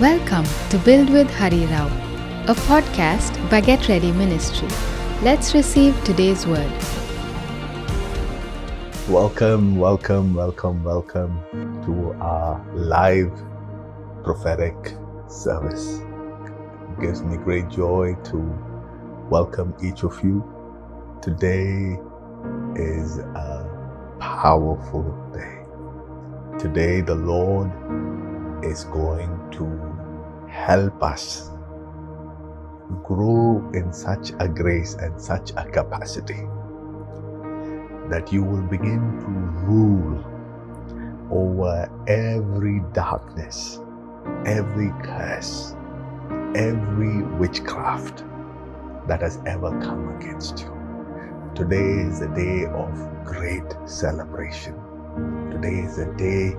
Welcome to Build with Hari Rao, a podcast by Get Ready Ministry. Let's receive today's word. Welcome, welcome, welcome, welcome to our live prophetic service. It gives me great joy to welcome each of you. Today is a powerful day. Today, the Lord is going to help us grow in such a grace and such a capacity that you will begin to rule over every darkness, every curse, every witchcraft that has ever come against you. Today is a day of great celebration. Today is a day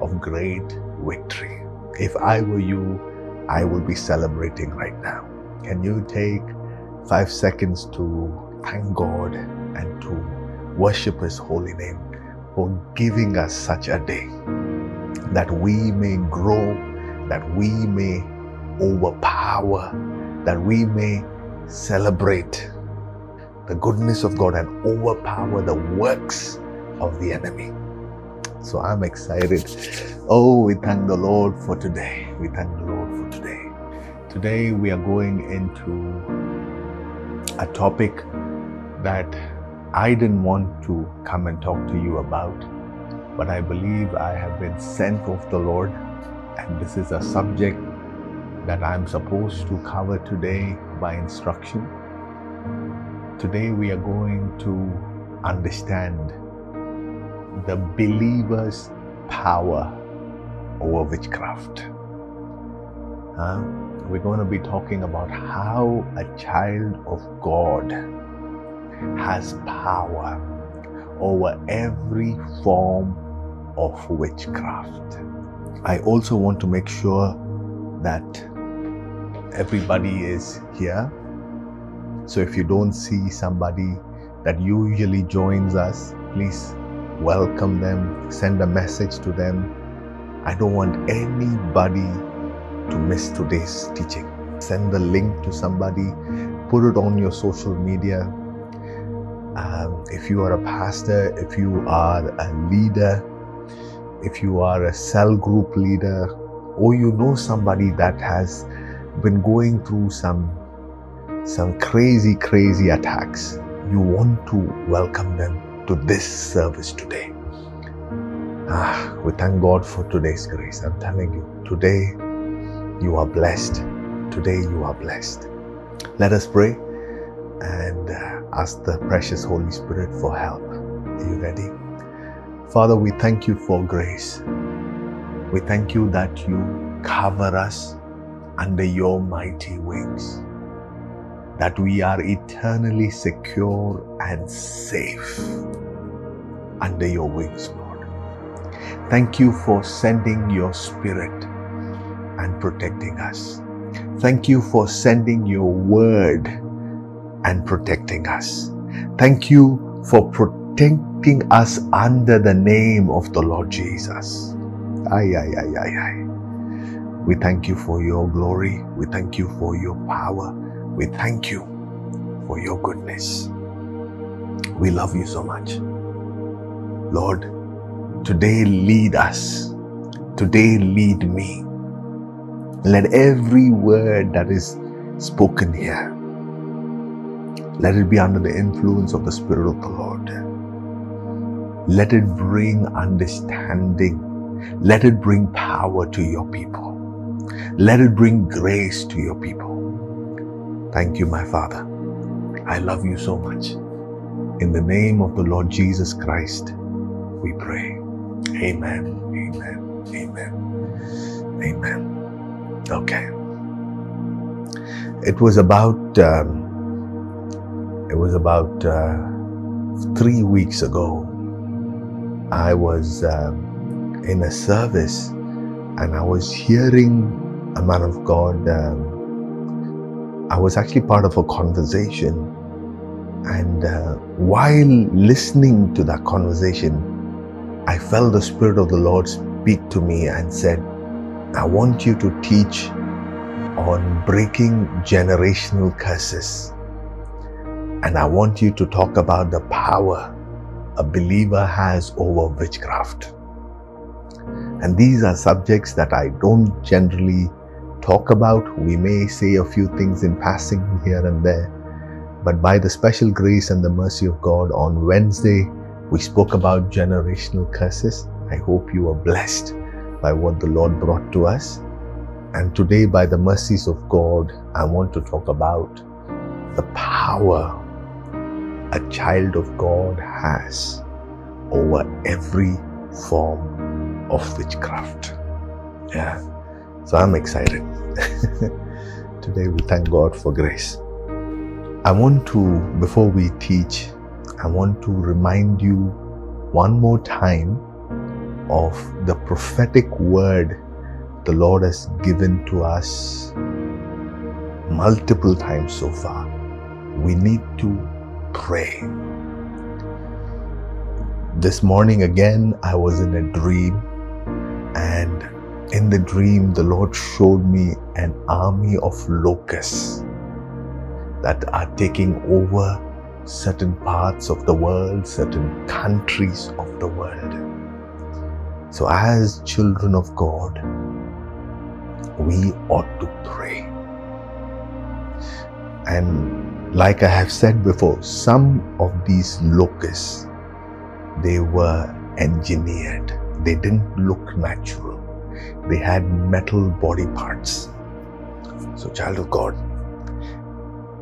of great victory. If I were you, I will be celebrating right now. Can you take five seconds to thank God and to worship His holy name for giving us such a day that we may grow, that we may overpower, that we may celebrate the goodness of God and overpower the works of the enemy. So I'm excited. Oh, we thank the Lord for today. We thank the Lord. Today we are going into a topic that I didn't want to come and talk to you about, but I believe I have been sent of the Lord, and this is a subject that I'm supposed to cover today by instruction. Today we are going to understand the believer's power over witchcraft. Uh, we're going to be talking about how a child of God has power over every form of witchcraft. I also want to make sure that everybody is here. So if you don't see somebody that usually joins us, please welcome them, send a message to them. I don't want anybody to miss today's teaching. Send the link to somebody, put it on your social media. Um, if you are a pastor, if you are a leader, if you are a cell group leader, or you know somebody that has been going through some some crazy crazy attacks you want to welcome them to this service today. Ah, we thank God for today's grace. I'm telling you, today you are blessed. Today you are blessed. Let us pray and uh, ask the precious Holy Spirit for help. Are you ready? Father, we thank you for grace. We thank you that you cover us under your mighty wings that we are eternally secure and safe under your wings, Lord. Thank you for sending your spirit and protecting us. Thank you for sending your word and protecting us. Thank you for protecting us under the name of the Lord Jesus. Ay, ay, ay, ay, ay. We thank you for your glory. We thank you for your power. We thank you for your goodness. We love you so much. Lord, today lead us. Today lead me. Let every word that is spoken here, let it be under the influence of the Spirit of the Lord. Let it bring understanding. Let it bring power to your people. Let it bring grace to your people. Thank you, my Father. I love you so much. In the name of the Lord Jesus Christ, we pray. Amen. Amen. Amen. Amen. Okay. It was about um, it was about uh, three weeks ago. I was um, in a service and I was hearing a man of God. Um, I was actually part of a conversation. And uh, while listening to that conversation, I felt the Spirit of the Lord speak to me and said, I want you to teach on breaking generational curses. And I want you to talk about the power a believer has over witchcraft. And these are subjects that I don't generally talk about. We may say a few things in passing here and there. But by the special grace and the mercy of God, on Wednesday, we spoke about generational curses. I hope you are blessed by what the Lord brought to us. And today, by the mercies of God, I want to talk about the power a child of God has over every form of witchcraft. Yeah. So I'm excited. Today we thank God for grace. I want to, before we teach, I want to remind you one more time of the prophetic word the Lord has given to us multiple times so far. We need to pray. This morning again, I was in a dream, and in the dream, the Lord showed me an army of locusts that are taking over certain parts of the world, certain countries of the world. So, as children of God, we ought to pray. And like I have said before, some of these locusts, they were engineered. They didn't look natural. They had metal body parts. So, child of God,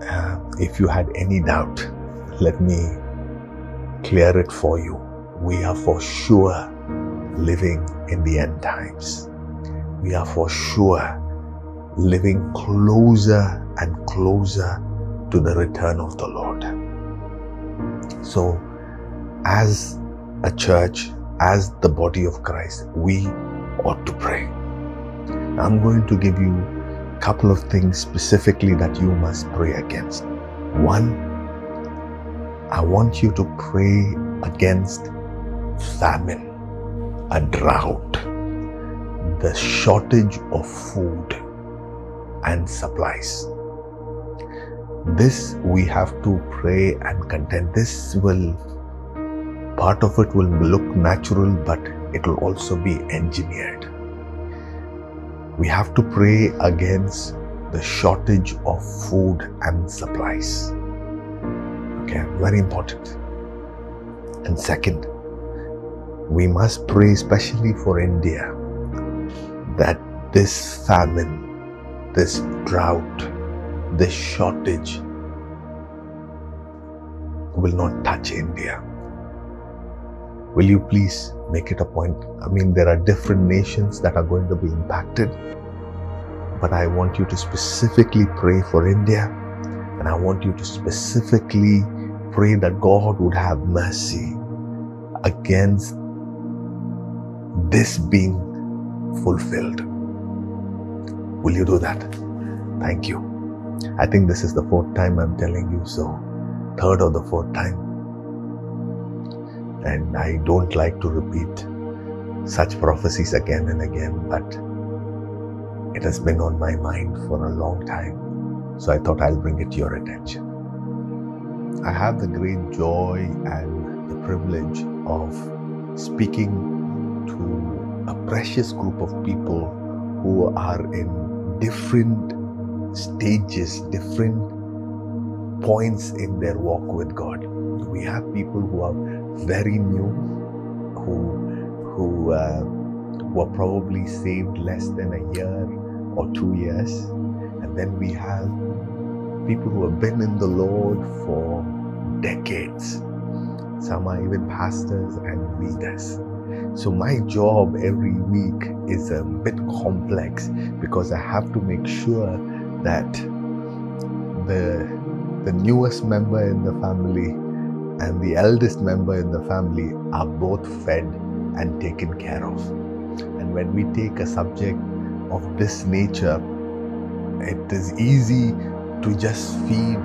uh, if you had any doubt, let me clear it for you. We are for sure living in the end times. We are for sure living closer and closer to the return of the Lord. So, as a church, as the body of Christ, we ought to pray. I'm going to give you a couple of things specifically that you must pray against. One, I want you to pray against famine, a drought, the shortage of food and supplies. This we have to pray and contend. This will, part of it will look natural, but it will also be engineered. We have to pray against the shortage of food and supplies. Okay, very important. And second, we must pray especially for India that this famine, this drought, this shortage will not touch India. Will you please make it a point? I mean, there are different nations that are going to be impacted, but I want you to specifically pray for India, and I want you to specifically pray that God would have mercy against this being fulfilled. Will you do that? Thank you. I think this is the fourth time I'm telling you so. Third or the fourth time. And I don't like to repeat such prophecies again and again, but it has been on my mind for a long time. So I thought I'll bring it to your attention. I have the great joy and the privilege of speaking to a precious group of people who are in different stages, different points in their walk with God. We have people who are very new, who who uh, were probably saved less than a year or two years, and then we have people who have been in the Lord for decades. Some are even pastors and leaders. So, my job every week is a bit complex because I have to make sure that the, the newest member in the family and the eldest member in the family are both fed and taken care of. And when we take a subject of this nature, it is easy to just feed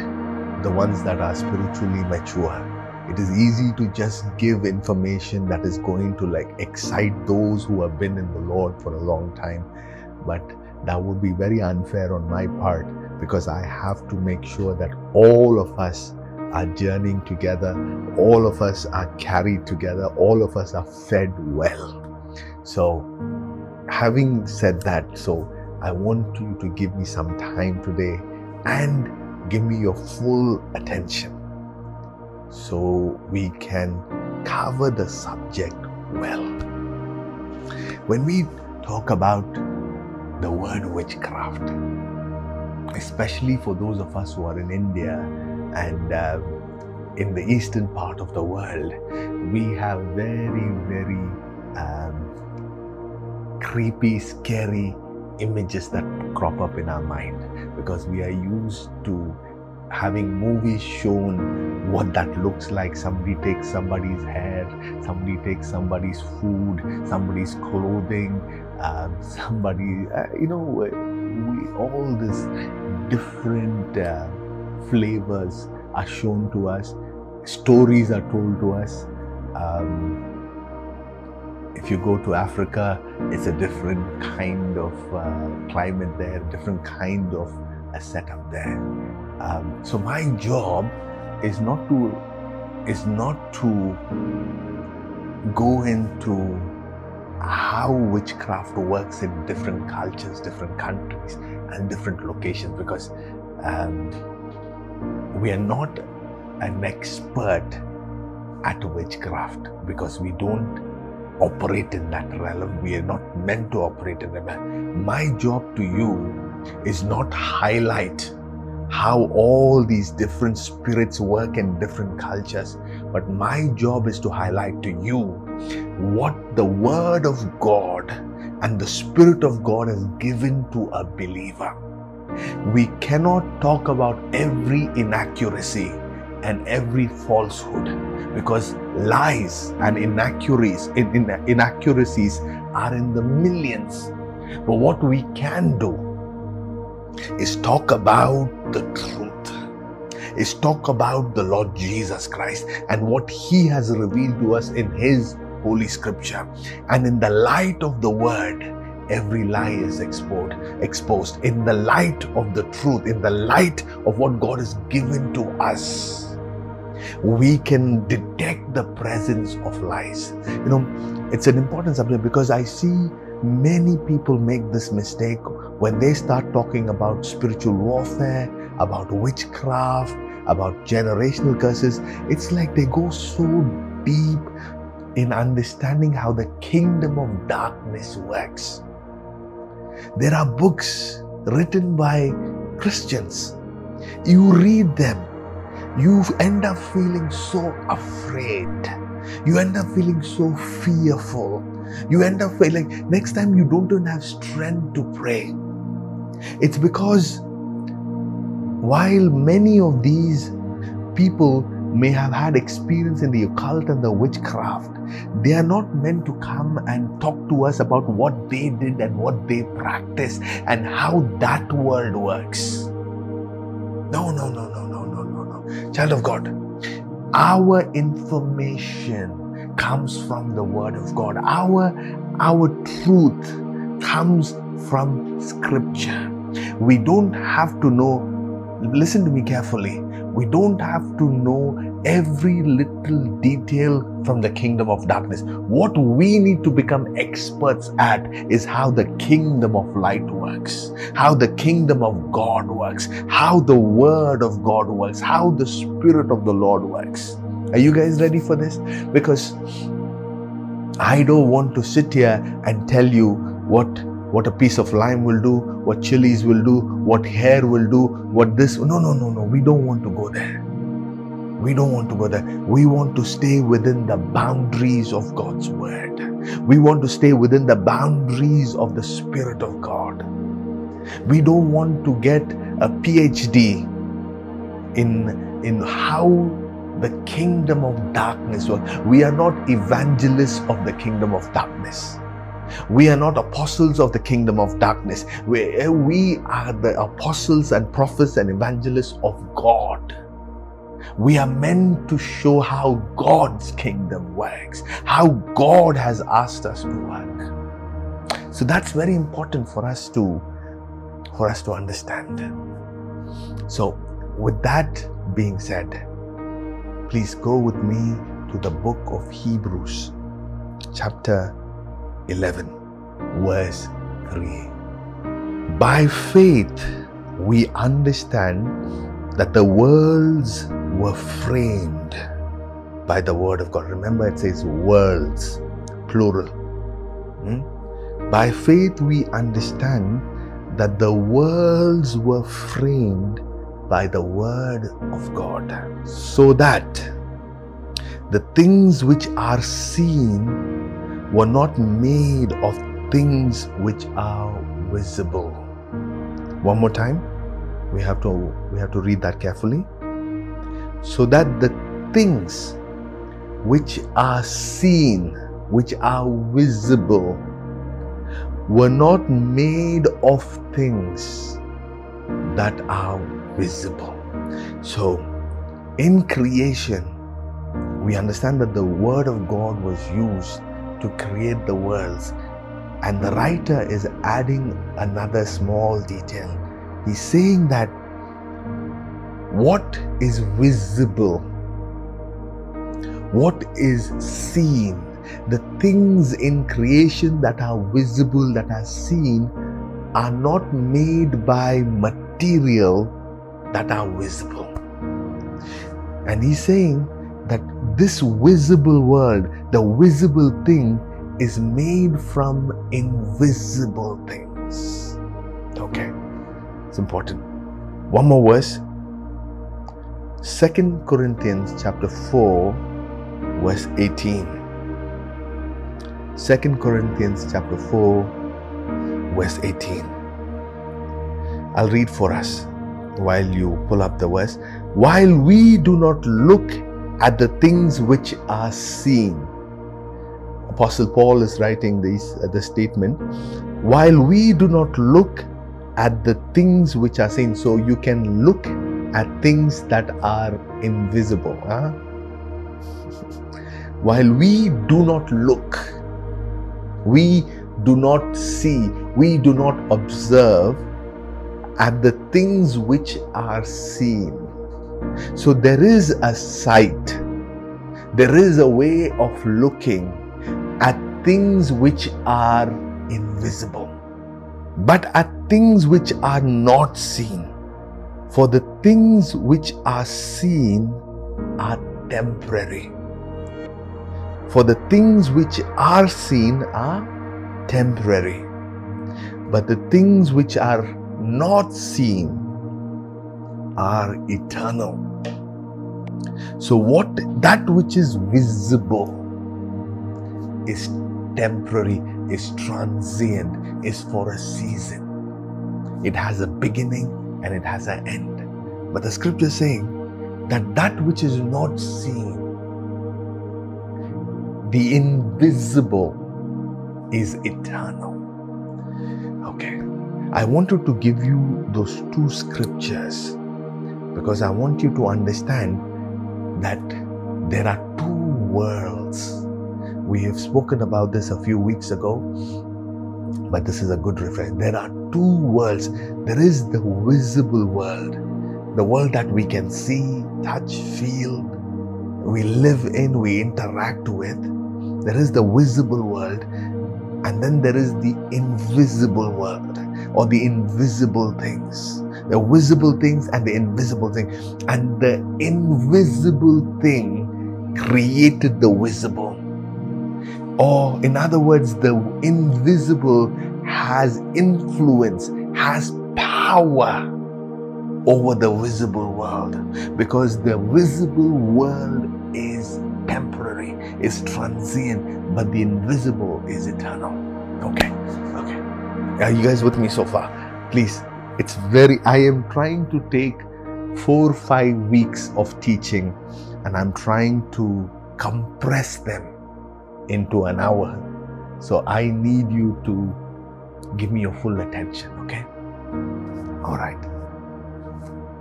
the ones that are spiritually mature. It is easy to just give information that is going to like excite those who have been in the Lord for a long time. but that would be very unfair on my part because I have to make sure that all of us are journeying together, all of us are carried together, all of us are fed well. So, having said that, so I want you to give me some time today and give me your full attention so we can cover the subject well. When we talk about the word witchcraft, especially for those of us who are in India and uh, in the eastern part of the world, we have very, very um, creepy, scary images that crop up in our mind because we are used to having movies shown what that looks like somebody takes somebody's hair somebody takes somebody's food somebody's clothing um, somebody uh, you know we all these different uh, flavors are shown to us stories are told to us um, if you go to Africa, it's a different kind of uh, climate there, different kind of a setup there. Um, so my job is not to is not to go into how witchcraft works in different cultures, different countries, and different locations because um, we are not an expert at witchcraft because we don't operate in that realm. We are not meant to operate in that. My job to you is not highlight how all these different spirits work in different cultures, but my job is to highlight to you what the Word of God and the Spirit of God has given to a believer. We cannot talk about every inaccuracy and every falsehood because lies and inaccuracies, in, in, inaccuracies are in the millions. But what we can do is talk about the truth, is talk about the Lord Jesus Christ and what He has revealed to us in His Holy Scripture. And in the light of the Word, every lie is exposed exposed in the light of the truth in the light of what god has given to us we can detect the presence of lies you know it's an important subject because i see many people make this mistake when they start talking about spiritual warfare, about witchcraft, about generational curses, it's like they go so deep in understanding how the kingdom of darkness works. There are books written by Christians. You read them, you end up feeling so afraid. You end up feeling so fearful. You end up feeling next time you don't even have strength to pray. It's because while many of these people may have had experience in the occult and the witchcraft, they are not meant to come and talk to us about what they did and what they practiced and how that world works. No, no, no, no, no, no, no, no. Child of God, our information comes from the Word of God. Our, our truth comes from Scripture. We don't have to know, listen to me carefully, we don't have to know every little detail from the kingdom of darkness. What we need to become experts at is how the kingdom of light works, how the kingdom of God works, how the word of God works, how the spirit of the Lord works. Are you guys ready for this? Because I don't want to sit here and tell you what what a piece of lime will do, what chilies will do, what hair will do, what this. No, no, no, no. We don't want to go there. We don't want to go there. We want to stay within the boundaries of God's word. We want to stay within the boundaries of the Spirit of God. We don't want to get a PhD in, in how the kingdom of darkness works. We are not evangelists of the kingdom of darkness. We are not apostles of the kingdom of darkness. We, eh, we are the apostles and prophets and evangelists of God. We are meant to show how God's kingdom works, how God has asked us to work. So that's very important for us to for us to understand. So with that being said, please go with me to the book of Hebrews, chapter 11, verse 3. By faith, we understand that the worlds were framed by the word of God. Remember, it says worlds, plural. Hmm? By faith, we understand that the worlds were framed by the word of God, so that the things which are seen were not made of things which are visible. One more time. We have to we have to read that carefully. So that the things which are seen, which are visible, were not made of things that are visible. So, in creation, we understand that the Word of God was used to create the worlds, and the writer is adding another small detail. He's saying that what is visible, what is seen, the things in creation that are visible, that are seen, are not made by material that are visible. And he's saying that this visible world, the visible thing, is made from invisible things. Okay, it's important. One more verse. Second Corinthians chapter 4, verse 18. Second Corinthians chapter 4, verse 18. I'll read for us while you pull up the verse. While we do not look at the things which are seen. Apostle Paul is writing this uh, the statement. While we do not look at the things which are seen, so you can look at things that are invisible. Huh? While we do not look, we do not see, we do not observe at the things which are seen. So there is a sight, there is a way of looking at things which are invisible, but at things which are not seen. For the things which are seen are temporary. For the things which are seen are temporary. But the things which are not seen are eternal. So, what that which is visible is temporary, is transient, is for a season. It has a beginning and it has an end. But the scripture is saying that that which is not seen, the invisible, is eternal. Okay. I wanted to give you those two scriptures because I want you to understand that there are two worlds. We have spoken about this a few weeks ago, but this is a good reference. There are two worlds. There is the visible world, the world that we can see, touch, feel, we live in, we interact with. There is the visible world, and then there is the invisible world or the invisible things. The visible things and the invisible thing. And the invisible thing created the visible. Or, in other words, the invisible has influence, has power over the visible world because the visible world is temporary, is transient, but the invisible is eternal. Okay, okay. Are you guys with me so far? Please, it's very, I am trying to take four, five weeks of teaching and I'm trying to compress them into an hour. So I need you to give me your full attention, okay? All right.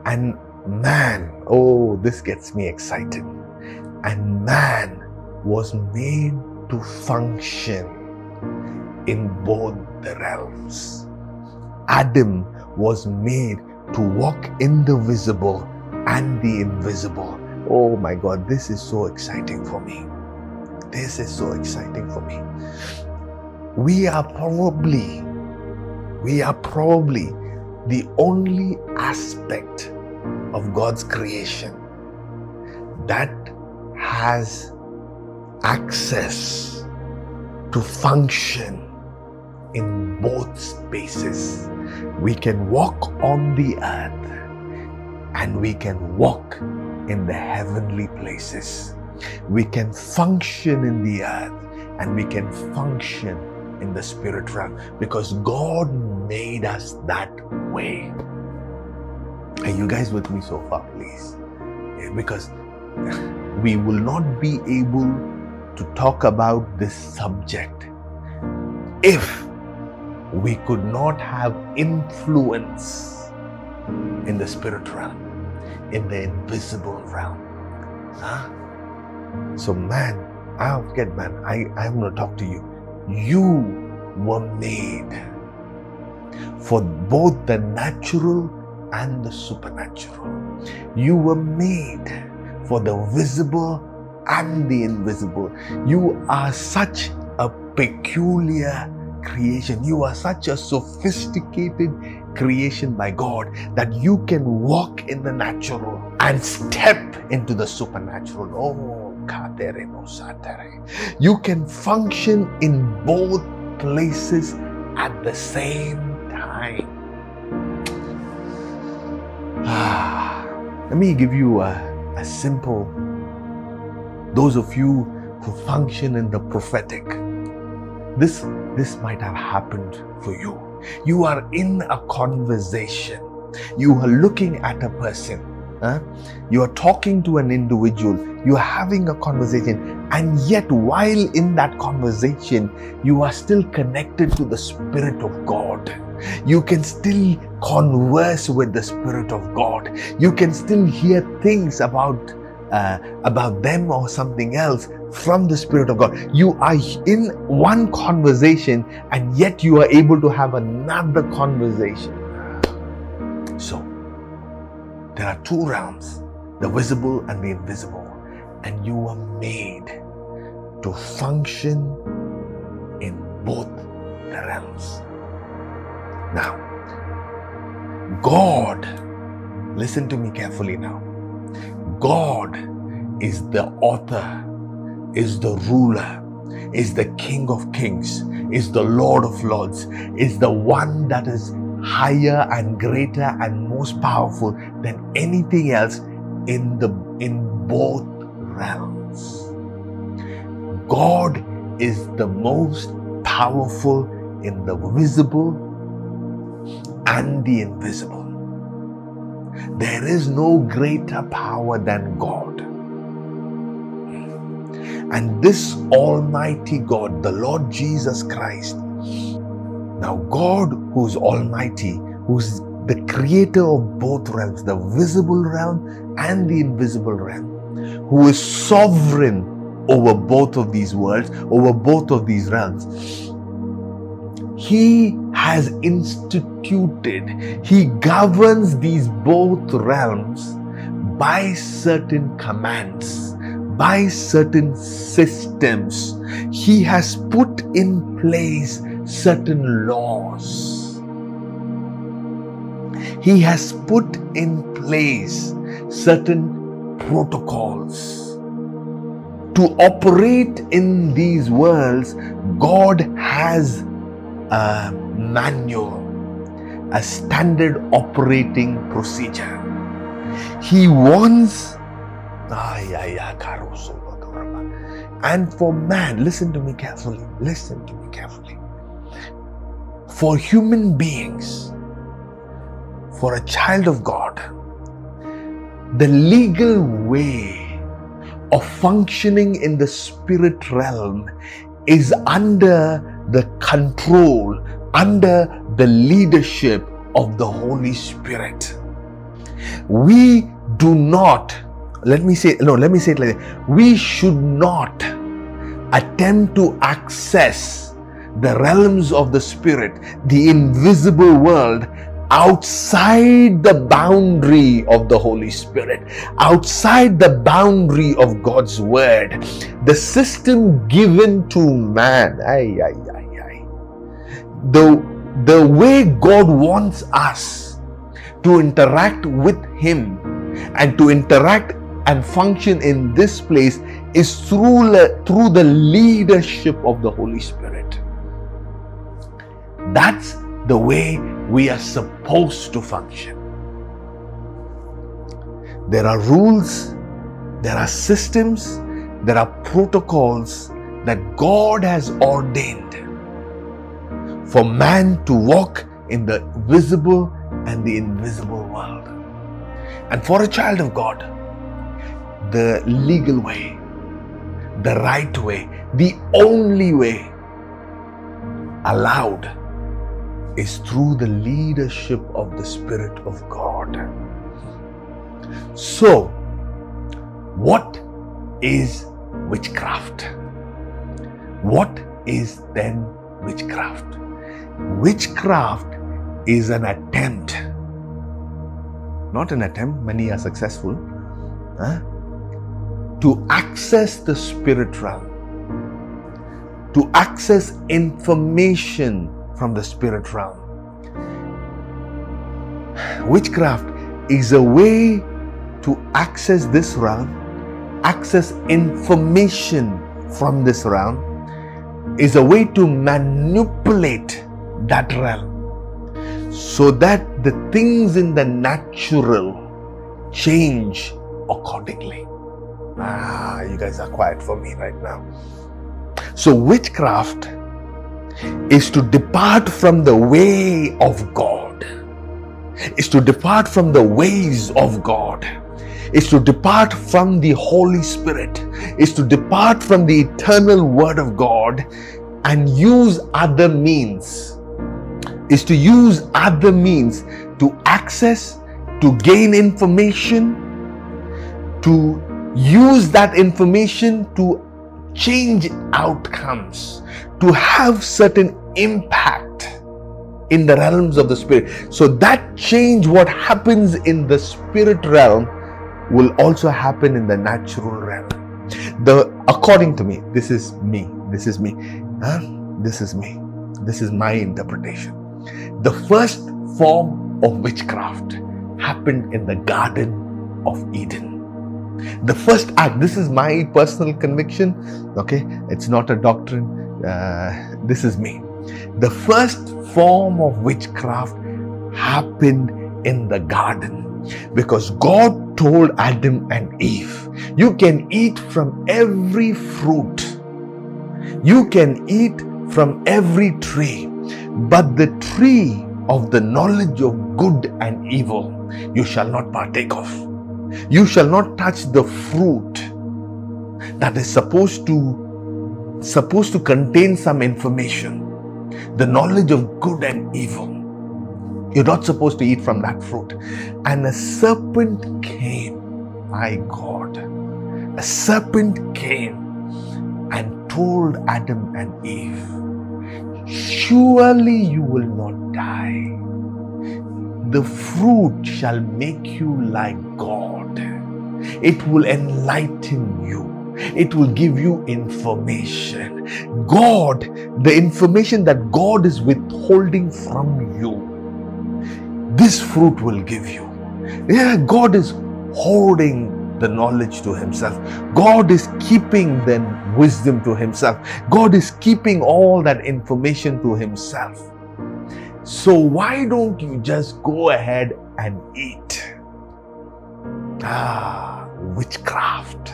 And man, oh, this gets me excited. And man was made to function in both the realms. Adam was made to walk in the visible and the invisible. Oh my God, this is so exciting for me. This is so exciting for me. We are probably, we are probably the only aspect of God's creation that has access to function in both spaces. We can walk on the earth and we can walk in the heavenly places. We can function in the earth and we can function in the spirit realm because God made us that way. Are you guys with me so far, please? Because we will not be able to talk about this subject if we could not have influence in the spirit realm, in the invisible realm. Huh? So, man, I'll get man, I, I'm going to talk to you. You were made for both the natural and the supernatural. You were made for the visible and the invisible. You are such a peculiar creation. You are such a sophisticated creation by God that you can walk in the natural and step into the supernatural. Oh, you can function in both places at the same time. Ah, let me give you a, a simple, those of you who function in the prophetic. This, this might have happened for you. You are in a conversation. You are looking at a person. Huh? You are talking to an individual. You are having a conversation. And yet, while in that conversation, you are still connected to the Spirit of God. You can still converse with the Spirit of God. You can still hear things about uh, about them or something else from the Spirit of God. You are in one conversation and yet you are able to have another conversation. So, there are two realms the visible and the invisible, and you are made to function in both the realms. Now, God, listen to me carefully now. God is the author, is the ruler, is the King of kings, is the Lord of lords, is the one that is higher and greater and most powerful than anything else in the in both realms. God is the most powerful in the visible and the invisible. There is no greater power than God. And this Almighty God, the Lord Jesus Christ, now God who's Almighty, who's the creator of both realms, the visible realm and the invisible realm, who is sovereign over both of these worlds, over both of these realms. He has instituted, He governs these both realms by certain commands, by certain systems. He has put in place certain laws. He has put in place certain protocols. To operate in these worlds, God has a manual, a standard operating procedure. He wants and for man, listen to me carefully, listen to me carefully. For human beings, for a child of God, the legal way of functioning in the spirit realm is under the control, under the leadership of the Holy Spirit. We do not, let me say, no, let me say it like that. We should not attempt to access the realms of the spirit, the invisible world, outside the boundary of the Holy Spirit, outside the boundary of God's Word, the system given to man. Ay, ay, ay, ay. The, the way God wants us to interact with Him and to interact and function in this place is through, through the leadership of the Holy Spirit. That's the way we are supposed to function. There are rules, there are systems, there are protocols that God has ordained for man to walk in the visible and the invisible world. And for a child of God, the legal way, the right way, the only way allowed is through the leadership of the Spirit of God. So, what is witchcraft? What is then witchcraft? Witchcraft is an attempt, not an attempt, many are successful, huh? To access the spirit realm, to access information from the spirit realm. Witchcraft is a way to access this realm, access information from this realm, is a way to manipulate that realm so that the things in the natural change accordingly. Ah, you guys are quiet for me right now. So, witchcraft is to depart from the way of God, is to depart from the ways of God, is to depart from the Holy Spirit, is to depart from the eternal Word of God and use other means, is to use other means to access, to gain information, to use that information to change outcomes, to have certain impact in the realms of the spirit. So that change, what happens in the spirit realm, will also happen in the natural realm. The according to me, this is me. This is me. Huh? This is me. This is my interpretation. The first form of witchcraft happened in the Garden of Eden. The first act, this is my personal conviction, okay? It's not a doctrine, uh, this is me. The first form of witchcraft happened in the garden because God told Adam and Eve, You can eat from every fruit, you can eat from every tree, but the tree of the knowledge of good and evil you shall not partake of. You shall not touch the fruit that is supposed to supposed to contain some information. The knowledge of good and evil. You're not supposed to eat from that fruit. And a serpent came, my God. A serpent came and told Adam and Eve, Surely you will not die. The fruit shall make you like God. It will enlighten you. It will give you information. God, the information that God is withholding from you, this fruit will give you. Yeah, God is holding the knowledge to himself. God is keeping the wisdom to himself. God is keeping all that information to himself. So why don't you just go ahead and eat? Ah, witchcraft.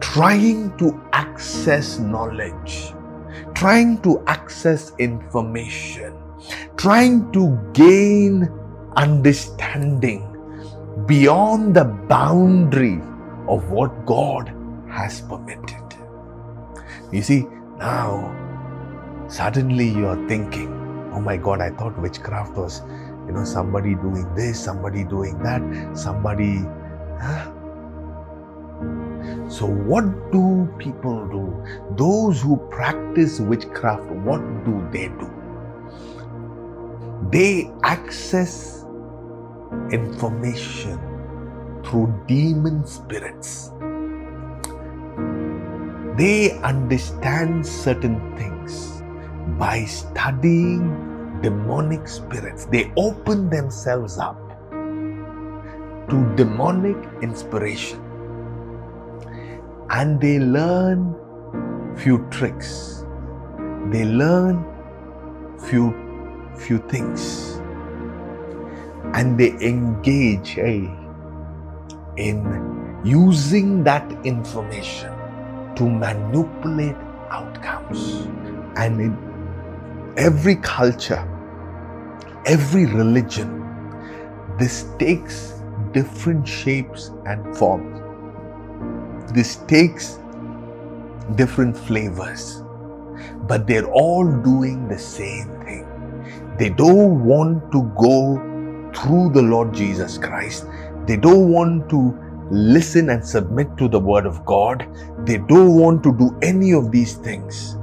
Trying to access knowledge, trying to access information, trying to gain understanding beyond the boundary of what God has permitted. You see, now suddenly you're thinking, oh my God, I thought witchcraft was, you know, somebody doing this, somebody doing that, somebody. Huh? So, what do people do? Those who practice witchcraft, what do they do? They access information through demon spirits. They understand certain things by studying demonic spirits. They open themselves up to demonic inspiration and they learn few tricks. They learn few few things and they engage hey, in using that information to manipulate outcomes. And in every culture, every religion, this takes different shapes and forms. This takes different flavors, but they're all doing the same thing. They don't want to go through the Lord Jesus Christ. They don't want to listen and submit to the Word of God. They don't want to do any of these things.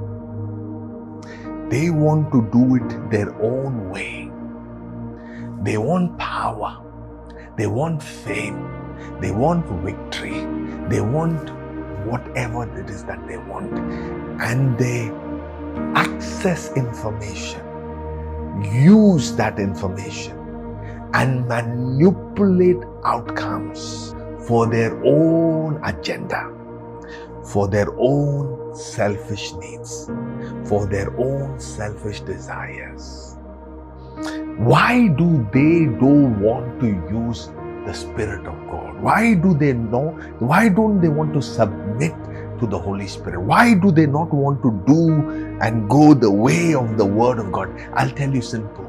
They want to do it their own way. They want power. They want fame. They want victory. They want whatever it is that they want. And they access information, use that information, and manipulate outcomes for their own agenda, for their own selfish needs, for their own selfish desires. Why do they don't want to use the Spirit of God? Why do they know? Why don't they want to submit to the Holy Spirit? Why do they not want to do and go the way of the Word of God? I'll tell you simple.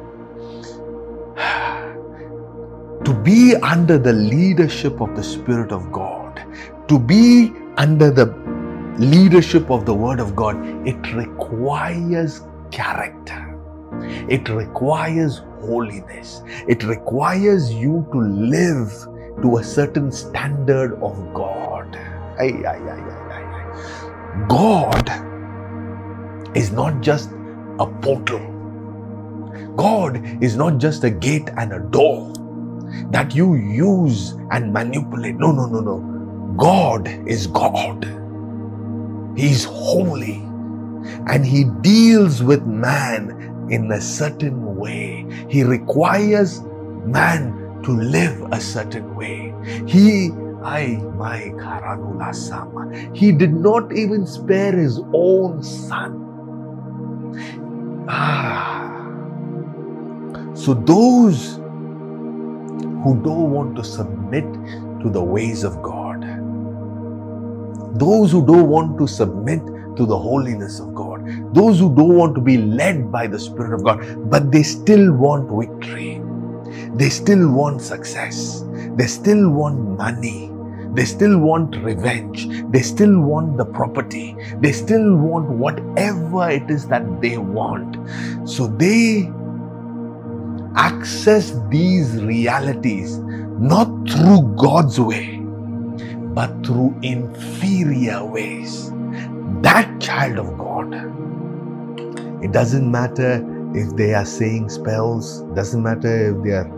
To be under the leadership of the Spirit of God, to be under the leadership of the Word of God, it requires character. It requires holiness. It requires you to live to a certain standard of God. Ay, ay, ay, God is not just a portal. God is not just a gate and a door that you use and manipulate. No, no, no, no. God is God. He is holy and He deals with man in a certain way. He requires man to live a certain way. He I my Karanula Sama. He did not even spare his own son. Ah. So those who don't want to submit to the ways of God, those who don't want to submit to the holiness of God, those who don't want to be led by the Spirit of God, but they still want victory, they still want success, they still want money. They still want revenge. They still want the property. They still want whatever it is that they want. So they access these realities not through God's way, but through inferior ways. That child of God, it doesn't matter if they are saying spells, doesn't matter if they are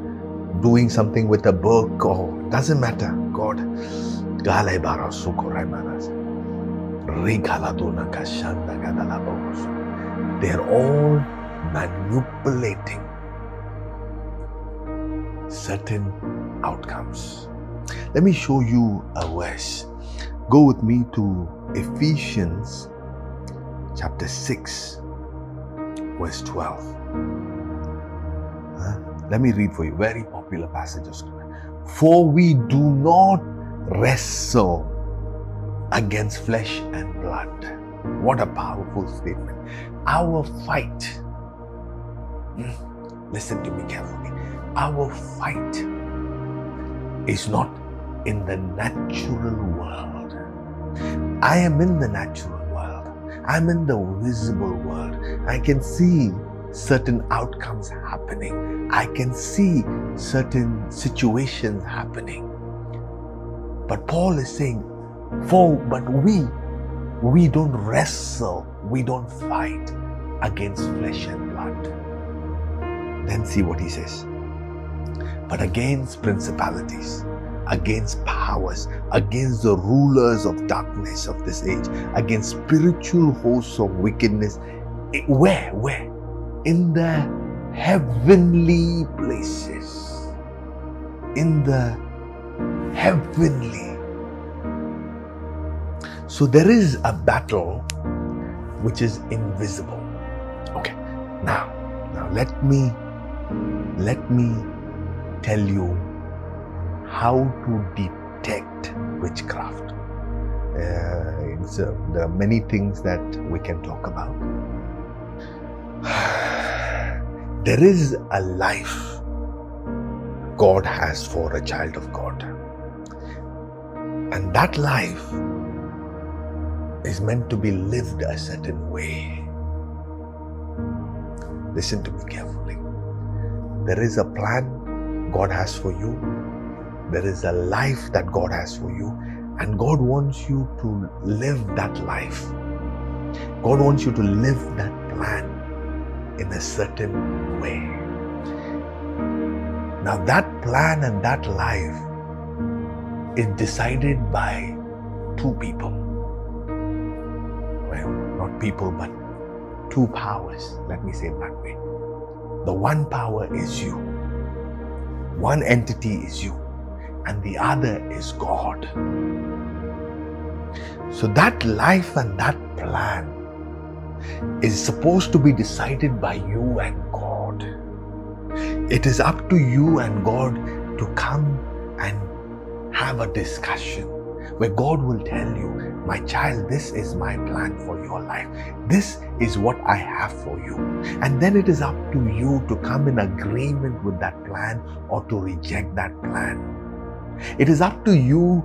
doing something with a book or doesn't matter. God, they're all manipulating certain outcomes. Let me show you a verse. Go with me to Ephesians chapter 6, verse 12. Huh? Let me read for you. Very popular passage of scripture. For we do not wrestle against flesh and blood. What a powerful statement. Our fight. Hmm, listen to me carefully our fight is not in the natural world. I am in the natural world. I'm in the visible world. I can see certain outcomes happening. I can see certain situations happening. But Paul is saying, For, but we, we don't wrestle, we don't fight against flesh and blood. Then see what he says. But against principalities, against powers, against the rulers of darkness of this age, against spiritual hosts of wickedness. Eh, where? Where? In the heavenly places. In the heavenly. So there is a battle which is invisible. Okay. Now, now let me let me tell you how to detect witchcraft. Uh, uh, there are many things that we can talk about. there is a life God has for a child of God. And that life is meant to be lived a certain way. Listen to me carefully. There is a plan God has for you, there is a life that God has for you, and God wants you to live that life. God wants you to live that plan in a certain way. Now, that plan and that life is decided by two people. Well, not people, but two powers. Let me say it that way. The one power is you, one entity is you and the other is God. So that life and that plan is supposed to be decided by you and God. It is up to you and God to come and have a discussion where God will tell you, My child, this is my plan for your life. This is what I have for you. And then it is up to you to come in agreement with that plan or to reject that plan. It is up to you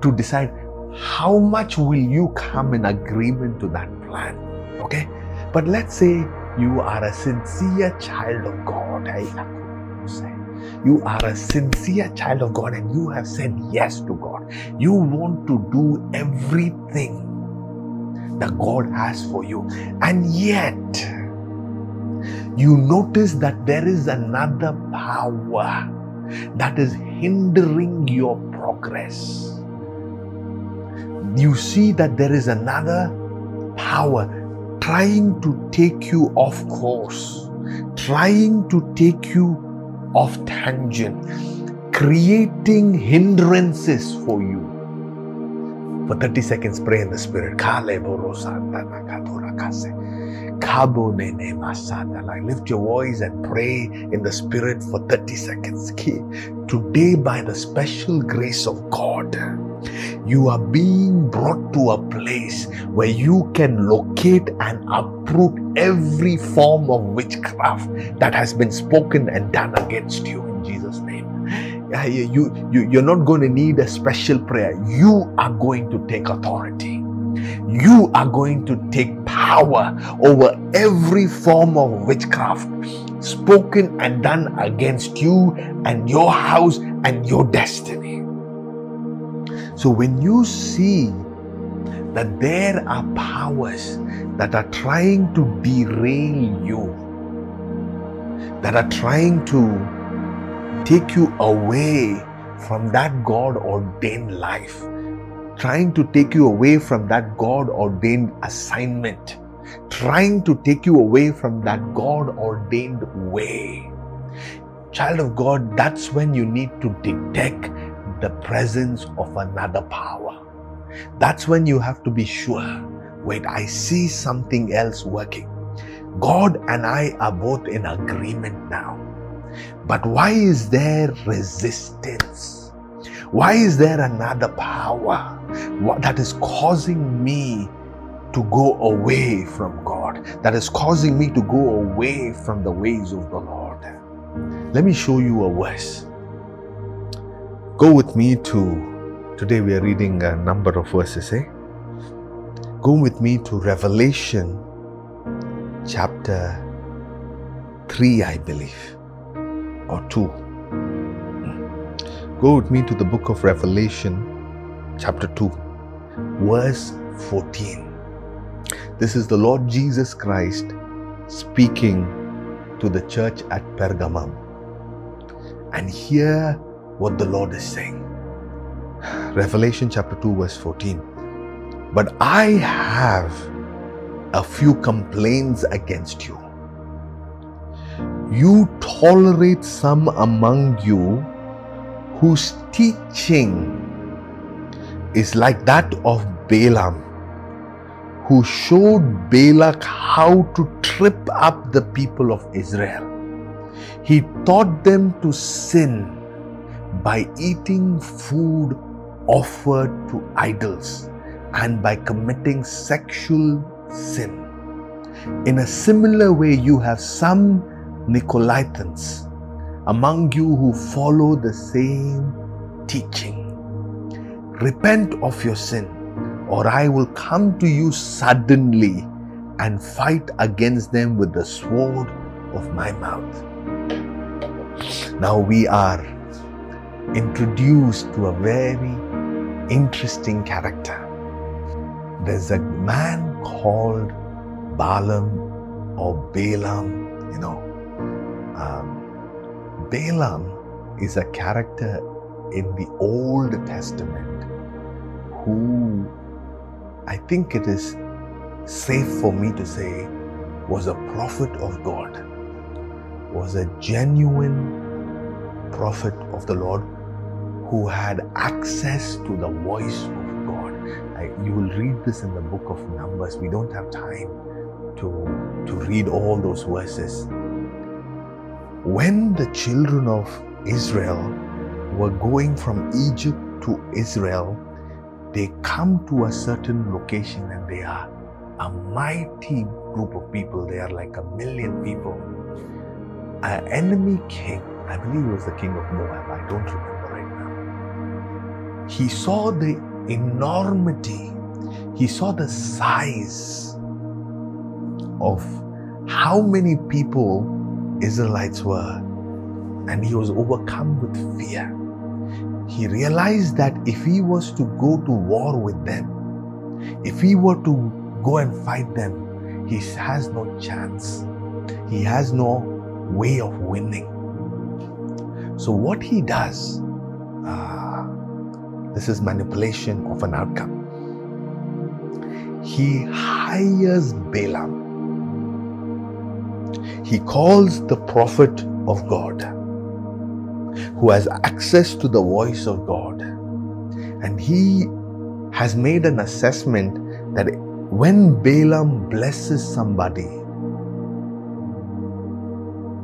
to decide how much will you come in agreement to that plan. Okay? But let's say you are a sincere child of God. You are a sincere child of God and you have said yes to God. You want to do everything that God has for you. And yet, you notice that there is another power that is hindering your progress. You see that there is another power trying to take you off course, trying to take you off tangent, creating hindrances for you. For 30 seconds, pray in the Spirit. Like lift your voice and pray in the spirit for 30 seconds. Today, by the special grace of God, you are being brought to a place where you can locate and uproot every form of witchcraft that has been spoken and done against you in Jesus' name. You, you, you're not going to need a special prayer. You are going to take authority you are going to take power over every form of witchcraft spoken and done against you and your house and your destiny. So when you see that there are powers that are trying to derail you, that are trying to take you away from that God ordained life, trying to take you away from that God ordained assignment, trying to take you away from that God ordained way. Child of God, that's when you need to detect the presence of another power. That's when you have to be sure wait, I see something else working. God and I are both in agreement now. But why is there resistance? Why is there another power that is causing me to go away from God? That is causing me to go away from the ways of the Lord? Let me show you a verse. Go with me to, today we are reading a number of verses, eh? Go with me to Revelation chapter 3, I believe, or 2. Go with me to the book of Revelation, chapter 2. verse 14. This is the Lord Jesus Christ speaking to the church at Pergamum. And hear what the Lord is saying. Revelation chapter 2, verse 14. But I have a few complaints against you. You tolerate some among you whose teaching is like that of Balaam, who showed Balak how to trip up the people of Israel. He taught them to sin by eating food offered to idols and by committing sexual sin. In a similar way, you have some Nicolaitans among you who follow the same teaching. Repent of your sin, or I will come to you suddenly and fight against them with the sword of my mouth. Now we are introduced to a very interesting character. There's a man called Balaam or Balaam, you know. Um, Balaam is a character in the Old Testament who I think it is safe for me to say was a prophet of God, was a genuine prophet of the Lord who had access to the voice of God. I, you will read this in the book of Numbers. We don't have time to, to read all those verses. When the children of Israel were going from Egypt to Israel, they come to a certain location and they are a mighty group of people. They are like a million people. An enemy king, I believe it was the king of Moab, I don't remember. He saw the enormity, he saw the size of how many people Israelites were, and he was overcome with fear. He realized that if he was to go to war with them, if he were to go and fight them, he has no chance. He has no way of winning. So, what he does, uh, this is manipulation of an outcome. He hires Balaam he calls the prophet of God who has access to the voice of God. And he has made an assessment that when Balaam blesses somebody,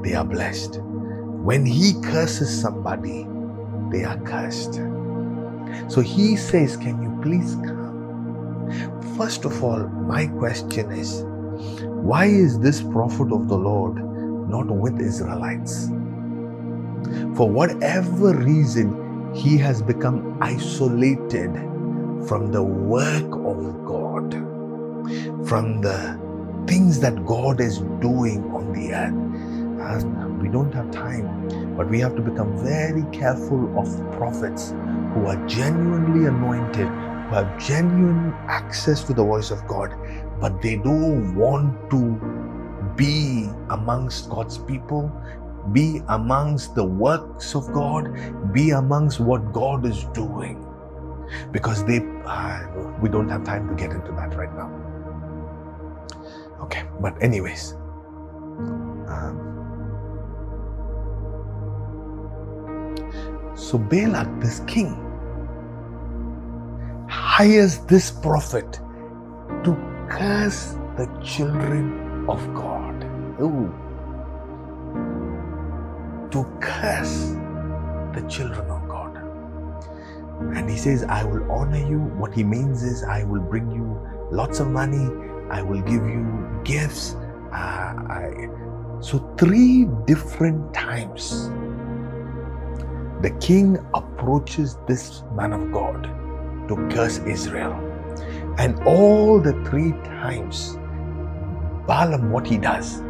they are blessed. When he curses somebody, they are cursed. So he says, Can you please come? First of all, my question is why is this prophet of the Lord not with Israelites? For whatever reason, he has become isolated from the work of God, from the things that God is doing on the earth. we don't have time, but we have to become very careful of prophets who are genuinely anointed, who have genuine access to the voice of God, but they don't want to be amongst God's people, be amongst the works of God, be amongst what God is doing. Because they, uh, we don't have time to get into that right now. Okay, but, anyways, um, so Balak, this king, hires this prophet to curse the children of God. Ooh. To curse the children of God. And he says, I will honor you. What he means is, I will bring you lots of money, I will give you gifts. Uh, I... So, three different times, the king approaches this man of God to curse Israel. And all the three times, Balaam, what he does,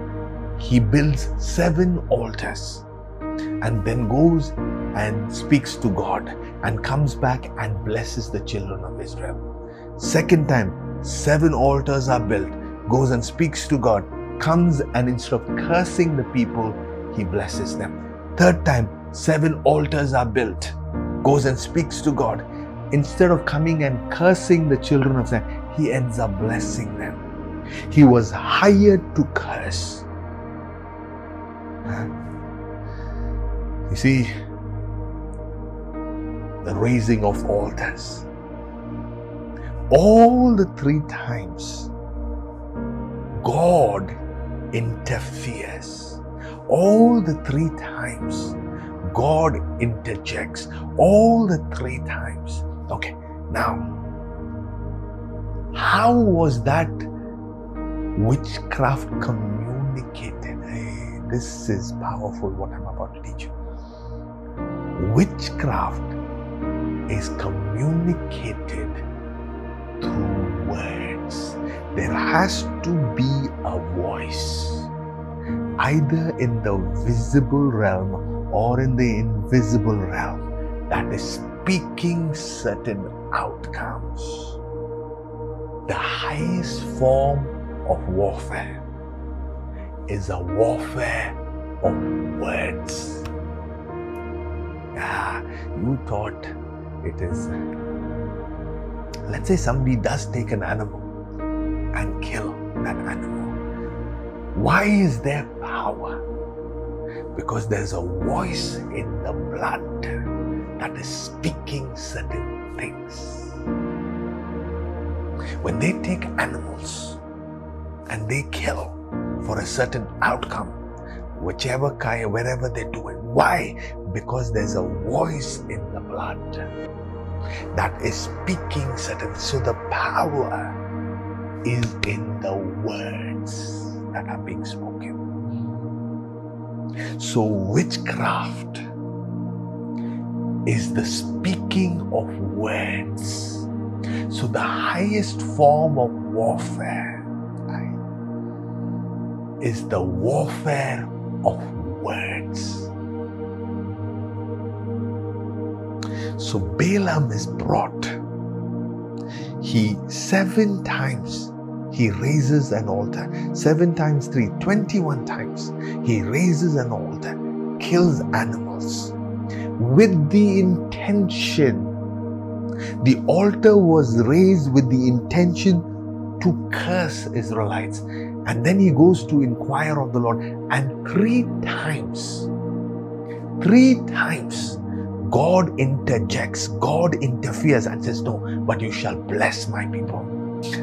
he builds seven altars and then goes and speaks to God and comes back and blesses the children of Israel. Second time, seven altars are built. Goes and speaks to God. Comes and instead of cursing the people, he blesses them. Third time, seven altars are built. Goes and speaks to God. Instead of coming and cursing the children of Israel, he ends up blessing them. He was hired to curse. You see, the raising of altars. All the three times, God interferes. All the three times, God interjects. All the three times. Okay, now, how was that witchcraft communicated? Hey, this is powerful what I'm about to teach you. Witchcraft is communicated through words. There has to be a voice, either in the visible realm or in the invisible realm, that is speaking certain outcomes. The highest form of warfare is a warfare of words. Ah, you thought it is. Let's say somebody does take an animal and kill that animal. Why is there power? Because there's a voice in the blood that is speaking certain things. When they take animals and they kill for a certain outcome, whichever kind, wherever they do it. Why? Because there's a voice in the blood that is speaking certain. So the power is in the words that are being spoken. So witchcraft is the speaking of words. So the highest form of warfare is the warfare of words. So Balaam is brought. He seven times he raises an altar. Seven times three, 21 times. He raises an altar, kills animals with the intention. The altar was raised with the intention to curse Israelites. And then he goes to inquire of the Lord. And three times, three times, God interjects, God interferes and says, No, but you shall bless my people.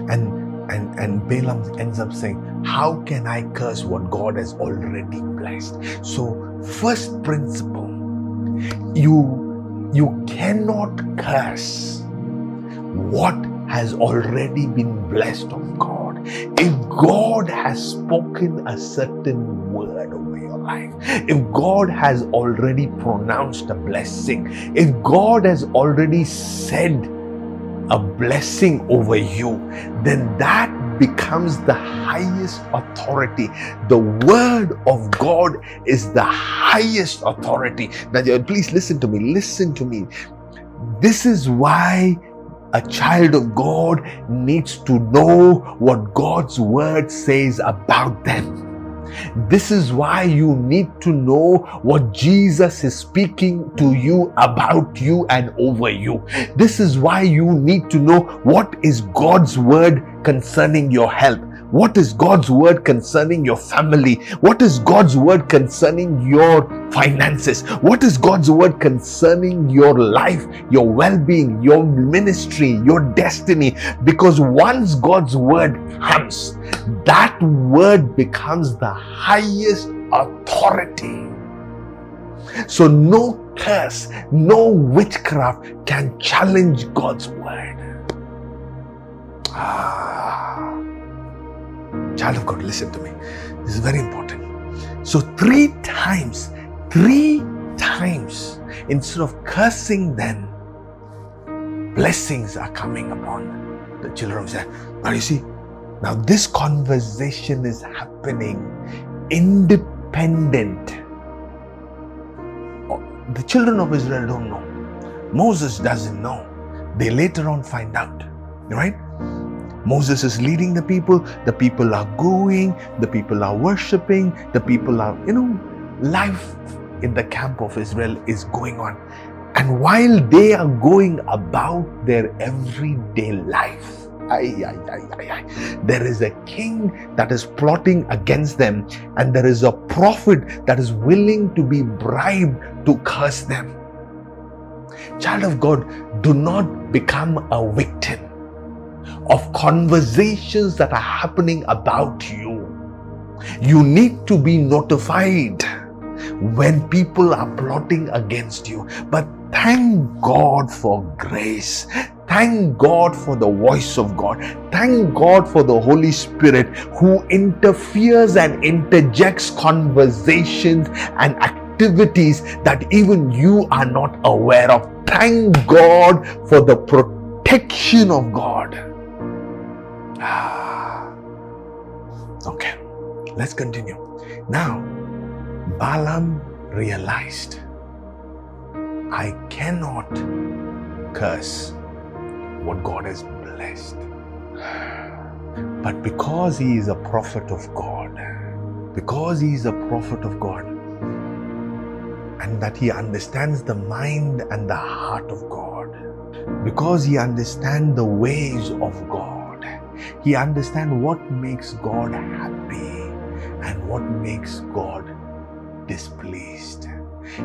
And and, and Balaam ends up saying, How can I curse what God has already blessed? So, first principle, you you cannot curse what has already been blessed of God. If God has spoken a certain word over your life, if God has already pronounced a blessing, if God has already said a blessing over you, then that becomes the highest authority. The word of God is the highest authority. Now, please listen to me. Listen to me. This is why a child of God needs to know what God's word says about them. This is why you need to know what Jesus is speaking to you about you and over you. This is why you need to know what is God's word concerning your health. What is God's word concerning your family? What is God's word concerning your finances? What is God's word concerning your life, your well being, your ministry, your destiny? Because once God's word comes, that word becomes the highest authority. So, no curse, no witchcraft can challenge God's word. Ah. Child of God, listen to me. This is very important. So, three times, three times, instead of cursing them, blessings are coming upon the children of Israel. Now, you see, now this conversation is happening independent. Oh, the children of Israel don't know. Moses doesn't know. They later on find out, right? Moses is leading the people, the people are going, the people are worshiping, the people are, you know, life in the camp of Israel is going on. And while they are going about their everyday life, Ay, ay, ay, there is a king that is plotting against them, and there is a prophet that is willing to be bribed to curse them. Child of God, do not become a victim of conversations that are happening about you. You need to be notified when people are plotting against you. But thank God for grace. Thank God for the voice of God. Thank God for the Holy Spirit who interferes and interjects conversations and activities that even you are not aware of. Thank God for the protection of God. Ah. Okay, let's continue. Now, Balaam realized I cannot curse what God has blessed. But because he is a prophet of God, because he is a prophet of God, and that he understands the mind and the heart of God, because he understands the ways of God, he understands what makes God happy and what makes God displeased.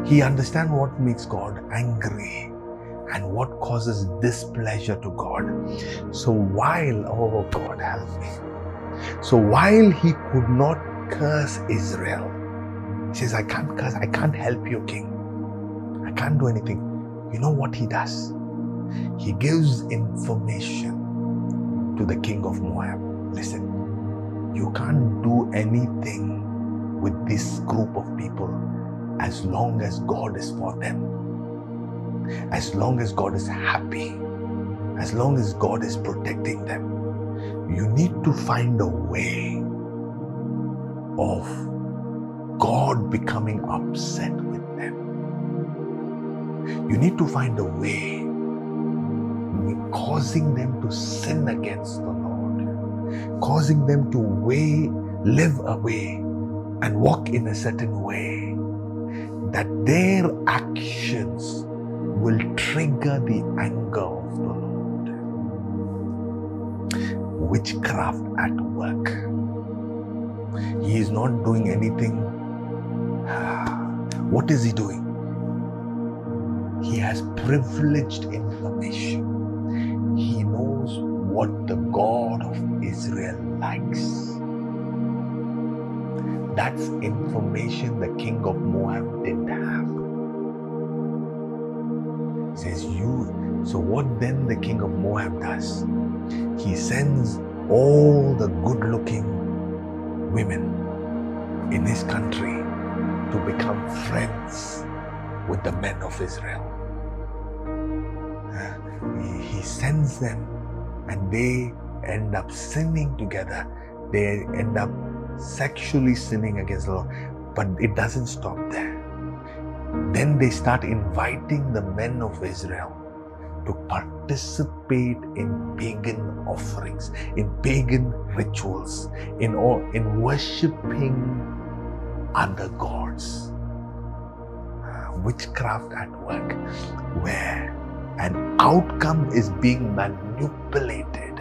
He understands what makes God angry and what causes displeasure to God. So while, oh God, help me. So while he could not curse Israel, he says, I can't curse, I can't help you, king. I can't do anything. You know what he does? He gives information to the king of Moab. Listen, you can't do anything with this group of people as long as God is for them as long as God is happy, as long as God is protecting them, you need to find a way of God becoming upset with them. You need to find a way causing them to sin against the Lord, causing them to way, live away and walk in a certain way that their actions will trigger the anger of the Lord. Witchcraft at work. He is not doing anything. What is he doing? He has privileged information. He what the God of Israel likes. That's information the king of Moab didn't have says, You. So, what then the king of Moab does? He sends all the good looking women in his country to become friends with the men of Israel. He sends them and they end up sinning together. They end up sexually sinning against the Lord. But it doesn't stop there. Then they start inviting the men of Israel to participate in pagan offerings, in pagan rituals, in, or, in worshiping other gods. Uh, witchcraft at work, where an outcome is being manipulated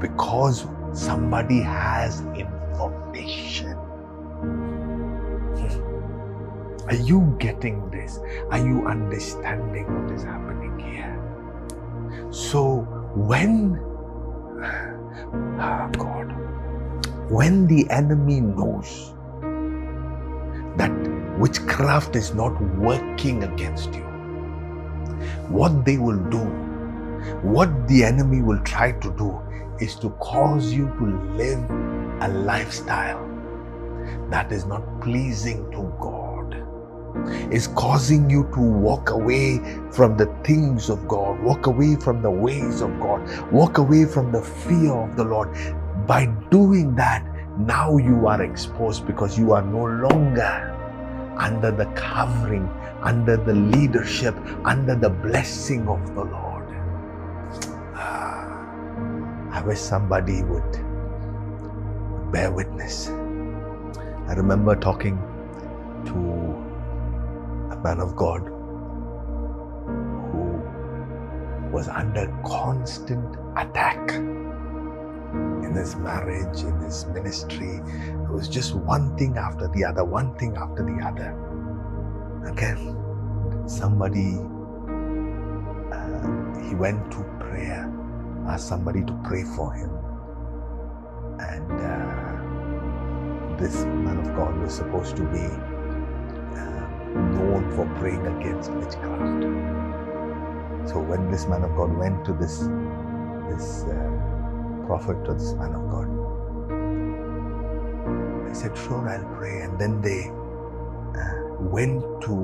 because somebody has information hmm. Are you getting this? Are you understanding what is happening here? So, when, oh God, when the enemy knows that witchcraft is not working against you, what they will do, what the enemy will try to do, is to cause you to live a lifestyle that is not pleasing to God is causing you to walk away from the things of God, walk away from the ways of God, walk away from the fear of the Lord. By doing that, now you are exposed because you are no longer under the covering, under the leadership, under the blessing of the Lord. Ah, I wish somebody would bear witness. I remember talking to a man of God who was under constant attack in his marriage, in his ministry. It was just one thing after the other, one thing after the other. Again, somebody, uh, he went to prayer, asked somebody to pray for him. And uh, this man of God was supposed to be uh, known for praying against witchcraft. So when this man of God went to this this uh, prophet to this man of God, they said, "Sure, I'll pray." And then they uh, went to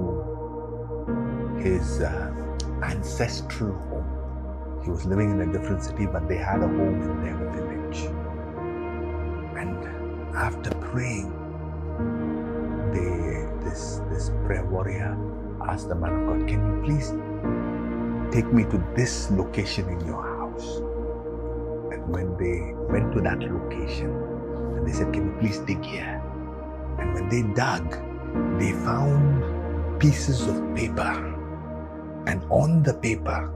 his uh, ancestral home. He was living in a different city, but they had a home in their village. And after praying, they this this prayer warrior asked the man of God, "Can you please take me to this location in your house?" When they went to that location, and they said, "Can you please dig here?" And when they dug, they found pieces of paper and on the paper,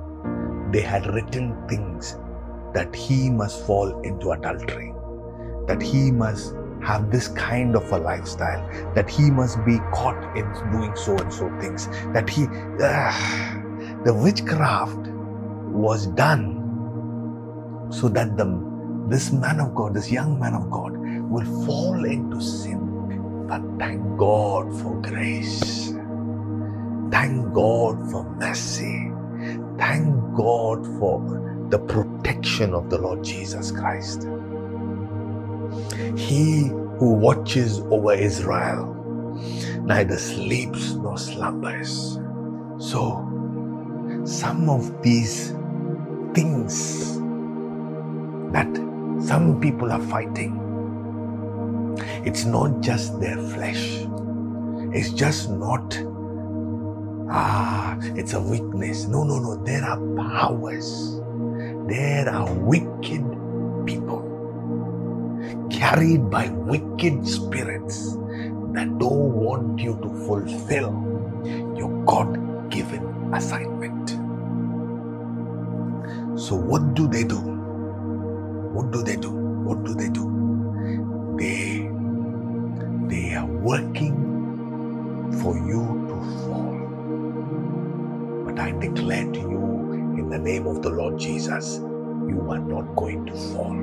they had written things that he must fall into adultery, that he must have this kind of a lifestyle, that he must be caught in doing so and so things, that he, uh, the witchcraft was done so that the, this man of God, this young man of God, will fall into sin. But thank God for grace. Thank God for mercy. Thank God for the protection of the Lord Jesus Christ. He who watches over Israel neither sleeps nor slumbers. So, some of these things that some people are fighting, it's not just their flesh, it's just not Ah, it's a weakness. No, no, no. There are powers. There are wicked people carried by wicked spirits that don't want you to fulfill your God given assignment. So, what do they do? What do they do? What do they do? They, they are working for you to fall. But I declare to you in the name of the Lord Jesus, you are not going to fall.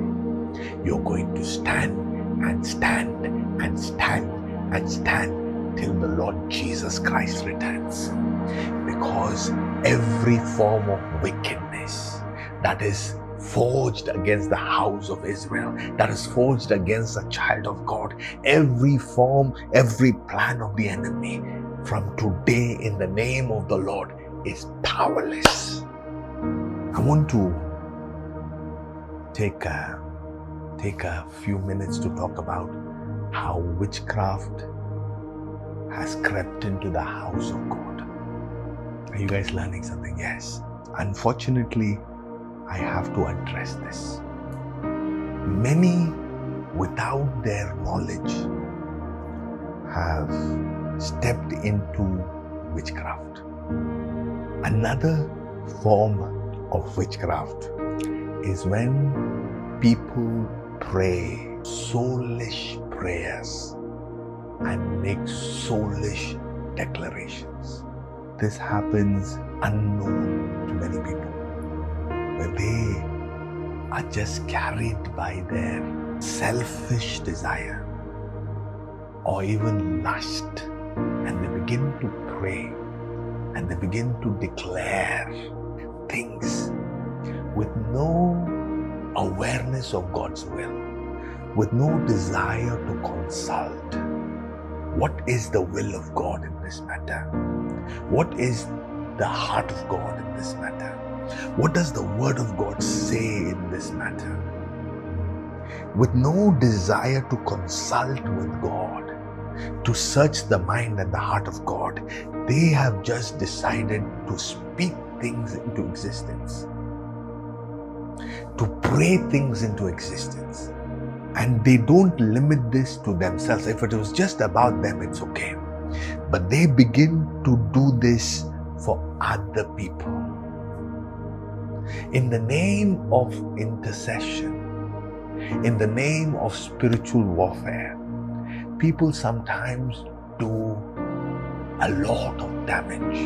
You're going to stand and stand and stand and stand till the Lord Jesus Christ returns. Because every form of wickedness that is forged against the house of Israel, that is forged against the child of God, every form, every plan of the enemy, from today in the name of the Lord is powerless. I want to take a, take a few minutes to talk about how witchcraft has crept into the house of God. Are you guys learning something? Yes. Unfortunately, I have to address this. Many, without their knowledge, have stepped into witchcraft. Another form of witchcraft is when people pray soulish prayers and make soulish declarations. This happens unknown to many people where they are just carried by their selfish desire or even lust and they begin to pray and they begin to declare things with no awareness of God's will, with no desire to consult. What is the will of God in this matter? What is the heart of God in this matter? What does the Word of God say in this matter? With no desire to consult with God, to search the mind and the heart of God, they have just decided to speak things into existence. to pray things into existence. And they don't limit this to themselves. If it was just about them, it's okay. But they begin to do this for other people. In the name of intercession, in the name of spiritual warfare, people sometimes do a lot of damage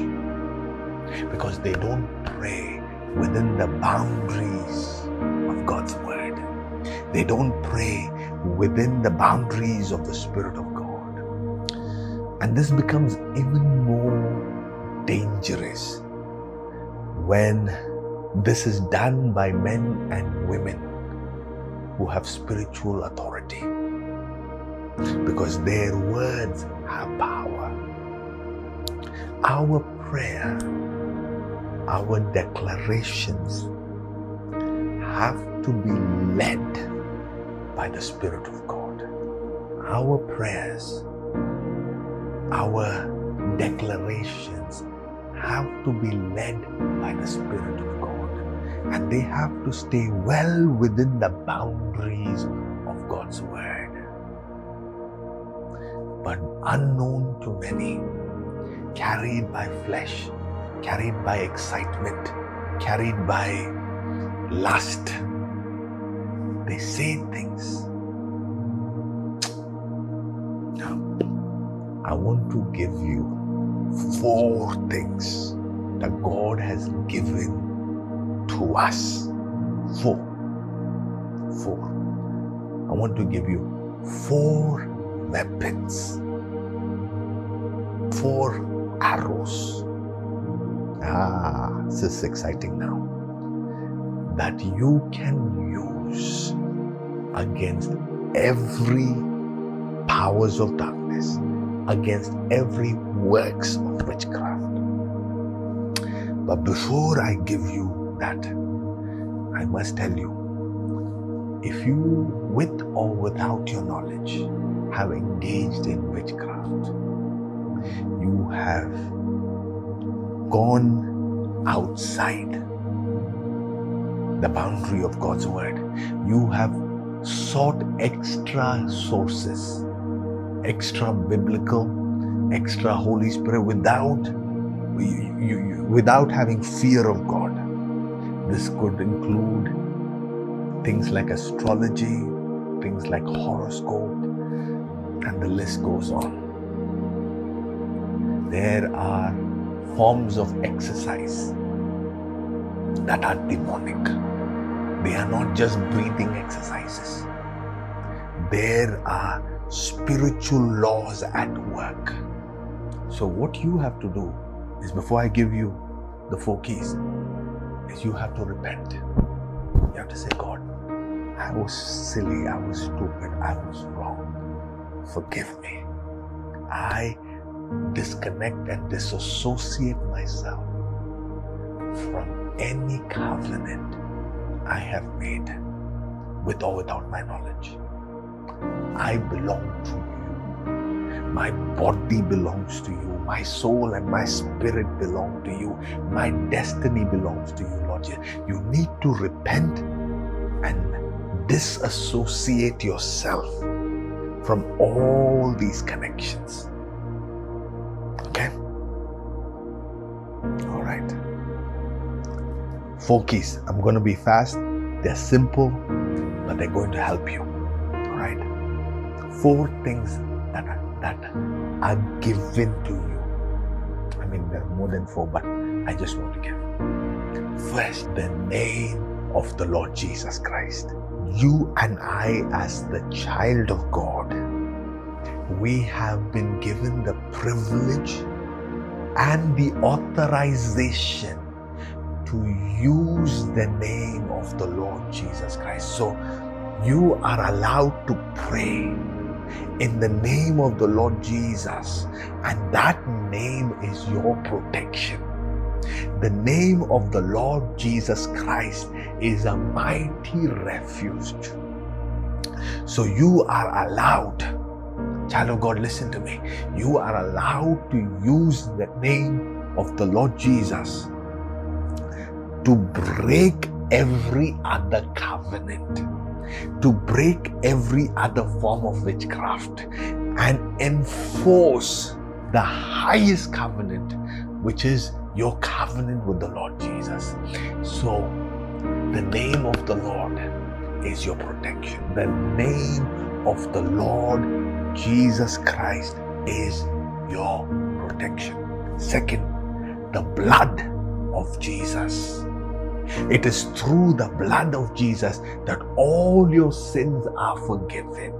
because they don't pray within the boundaries of God's Word. They don't pray within the boundaries of the Spirit of God. And this becomes even more dangerous when this is done by men and women who have spiritual authority because their words have power. Our prayer, our declarations have to be led by the Spirit of God. Our prayers, our declarations have to be led by the Spirit of God. And they have to stay well within the boundaries of God's Word. But unknown to many, carried by flesh, carried by excitement, carried by lust, they say things. Now, I want to give you four things that God has given to us. Four. Four. I want to give you four weapons, four arrows. Ah, this is exciting now. That you can use against every powers of darkness, against every works of witchcraft. But before I give you that, I must tell you if you, with or without your knowledge, have engaged in witchcraft, you have gone outside the boundary of God's word. You have sought extra sources, extra biblical, extra Holy Spirit without you, you, without having fear of God. This could include things like astrology, things like horoscope, and the list goes on. There are forms of exercise that are demonic. They are not just breathing exercises. There are spiritual laws at work. So, what you have to do is before I give you the four keys, is you have to repent. You have to say, God, I was silly, I was stupid, I was wrong. Forgive me. I disconnect and disassociate myself from any covenant I have made with or without my knowledge. I belong to you. My body belongs to you. My soul and my spirit belong to you. My destiny belongs to you, Lord. You need to repent and disassociate yourself from all these connections. Okay? All right. Four keys. I'm going to be fast. They're simple, but they're going to help you. All right. Four things that are, given to you. I mean, there are more than four, but I just want to give. First, the name of the Lord Jesus Christ. You and I, as the child of God, we have been given the privilege and the authorization to use the name of the Lord Jesus Christ. So you are allowed to pray in the name of the Lord Jesus, and that name is your protection. The name of the Lord Jesus Christ is a mighty refuge. So you are allowed, child of God, listen to me. You are allowed to use the name of the Lord Jesus to break every other covenant, to break every other form of witchcraft, and enforce the highest covenant, which is your covenant with the Lord Jesus. So, the name of the Lord is your protection. The name of the Lord Jesus Christ is your protection. Second, the blood of Jesus. It is through the blood of Jesus that all your sins are forgiven.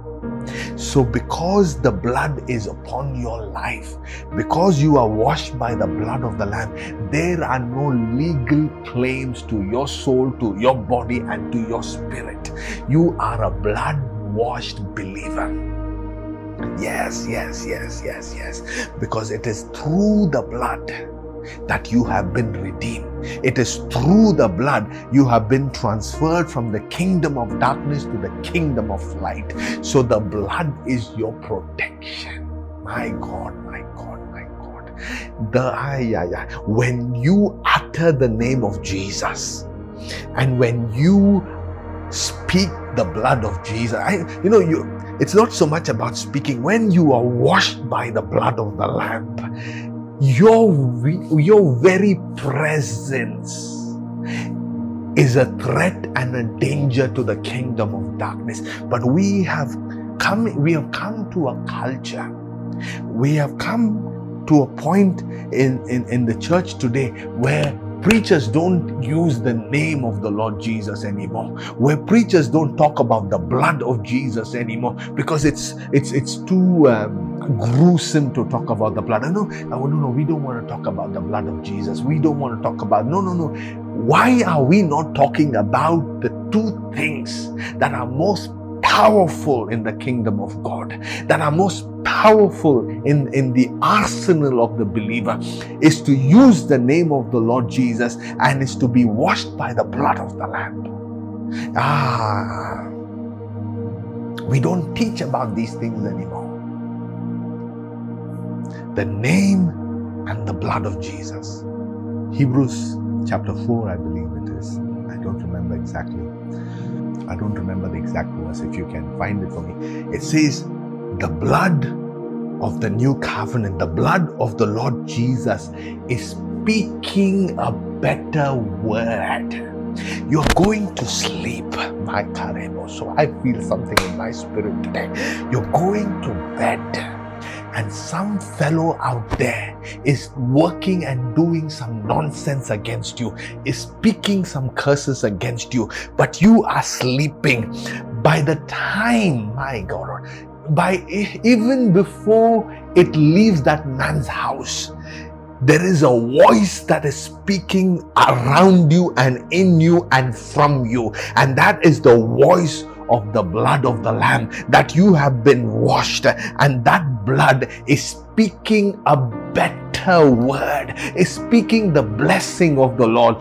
So, because the blood is upon your life, because you are washed by the blood of the Lamb, there are no legal claims to your soul, to your body, and to your spirit. You are a blood washed believer. Yes, yes, yes, yes, yes. Because it is through the blood that you have been redeemed. It is through the blood you have been transferred from the kingdom of darkness to the kingdom of light. So the blood is your protection. My God, my God, my God. The when you utter the name of Jesus and when you speak the blood of Jesus, I, you know, you it's not so much about speaking when you are washed by the blood of the lamb your, your very presence is a threat and a danger to the kingdom of darkness. But we have come, we have come to a culture. We have come to a point in, in, in the church today where preachers don't use the name of the Lord Jesus anymore. Where preachers don't talk about the blood of Jesus anymore because it's it's it's too um, gruesome to talk about the blood. I know, no, no, we don't want to talk about the blood of Jesus. We don't want to talk about no, no, no. Why are we not talking about the two things that are most powerful in the kingdom of God, that are most powerful in, in the arsenal of the believer, is to use the name of the Lord Jesus and is to be washed by the blood of the Lamb. Ah, we don't teach about these things anymore. The name and the blood of Jesus. Hebrews chapter 4, I believe it is. I don't remember exactly. I don't remember the exact verse. If you can find it for me, it says, The blood of the new covenant, the blood of the Lord Jesus is speaking a better word. You're going to sleep, my Karemo. So I feel something in my spirit today. You're going to bed and some fellow out there is working and doing some nonsense against you, is speaking some curses against you, but you are sleeping. By the time, my God, by even before it leaves that man's house, there is a voice that is speaking around you and in you and from you, and that is the voice of the blood of the Lamb, that you have been washed, and that blood is speaking a better word, is speaking the blessing of the Lord,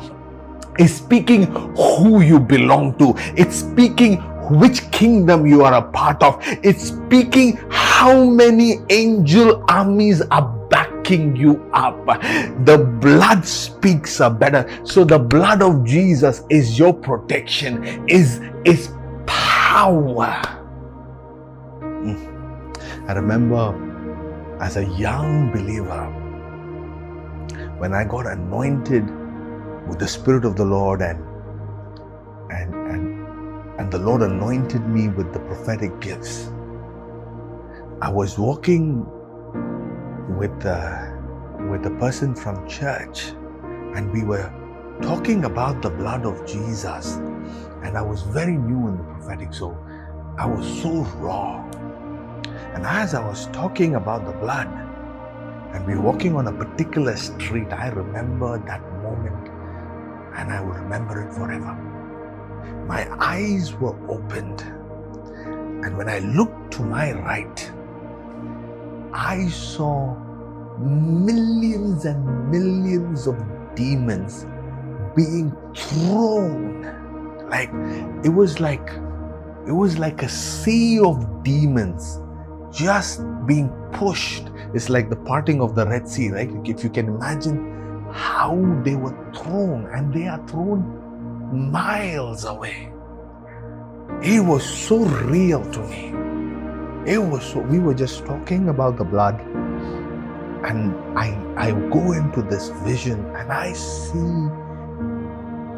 is speaking who you belong to, it's speaking which kingdom you are a part of, it's speaking how many angel armies are backing you up. The blood speaks a better. So the blood of Jesus is your protection, is is power. Mm. I remember as a young believer, when I got anointed with the Spirit of the Lord and and and and the Lord anointed me with the prophetic gifts. I was walking with with a person from church, and we were talking about the blood of Jesus and I was very new in the prophetic, so I was so raw. And as I was talking about the blood, and we were walking on a particular street, I remember that moment and I will remember it forever. My eyes were opened, and when I looked to my right, I saw millions and millions of demons being thrown like it was like it was like a sea of demons just being pushed it's like the parting of the red sea right if you can imagine how they were thrown and they are thrown miles away. It was so real to me. It was so, we were just talking about the blood, and I, I go into this vision and I see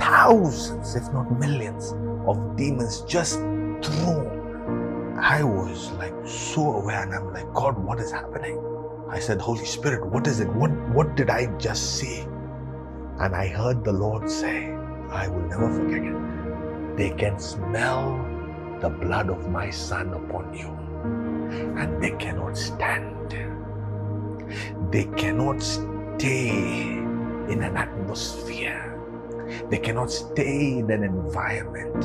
thousands, if not millions, of demons just thrown. I was like so aware, and I'm like, God, what is happening? I said, Holy Spirit, what is it? What what did I just see? And I heard the Lord say, I will never forget it. They can smell the blood of my son upon you, and they cannot stand. They cannot stay in an atmosphere. They cannot stay in an environment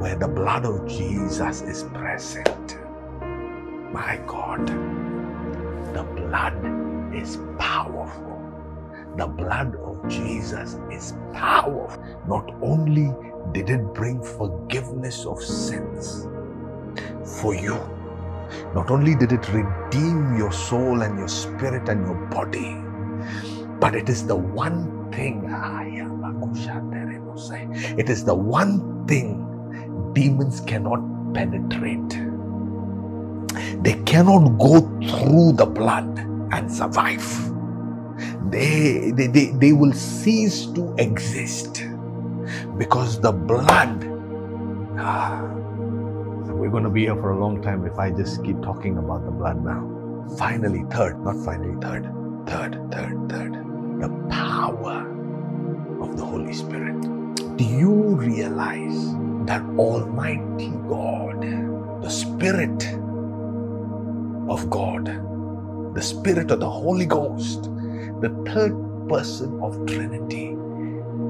where the blood of Jesus is present. My God, the blood is powerful. The blood of Jesus is powerful. Not only did it bring forgiveness of sins for you, not only did it redeem your soul and your spirit and your body, but it is the one thing, it is the one thing demons cannot penetrate. They cannot go through the blood and survive. They, they, they, they will cease to exist because the blood. Ah, we're going to be here for a long time if I just keep talking about the blood now. Finally, third, not finally, third, third, third, third, the power of the Holy Spirit. Do you realize that Almighty God, the Spirit of God, the Spirit of the Holy Ghost, the third person of Trinity,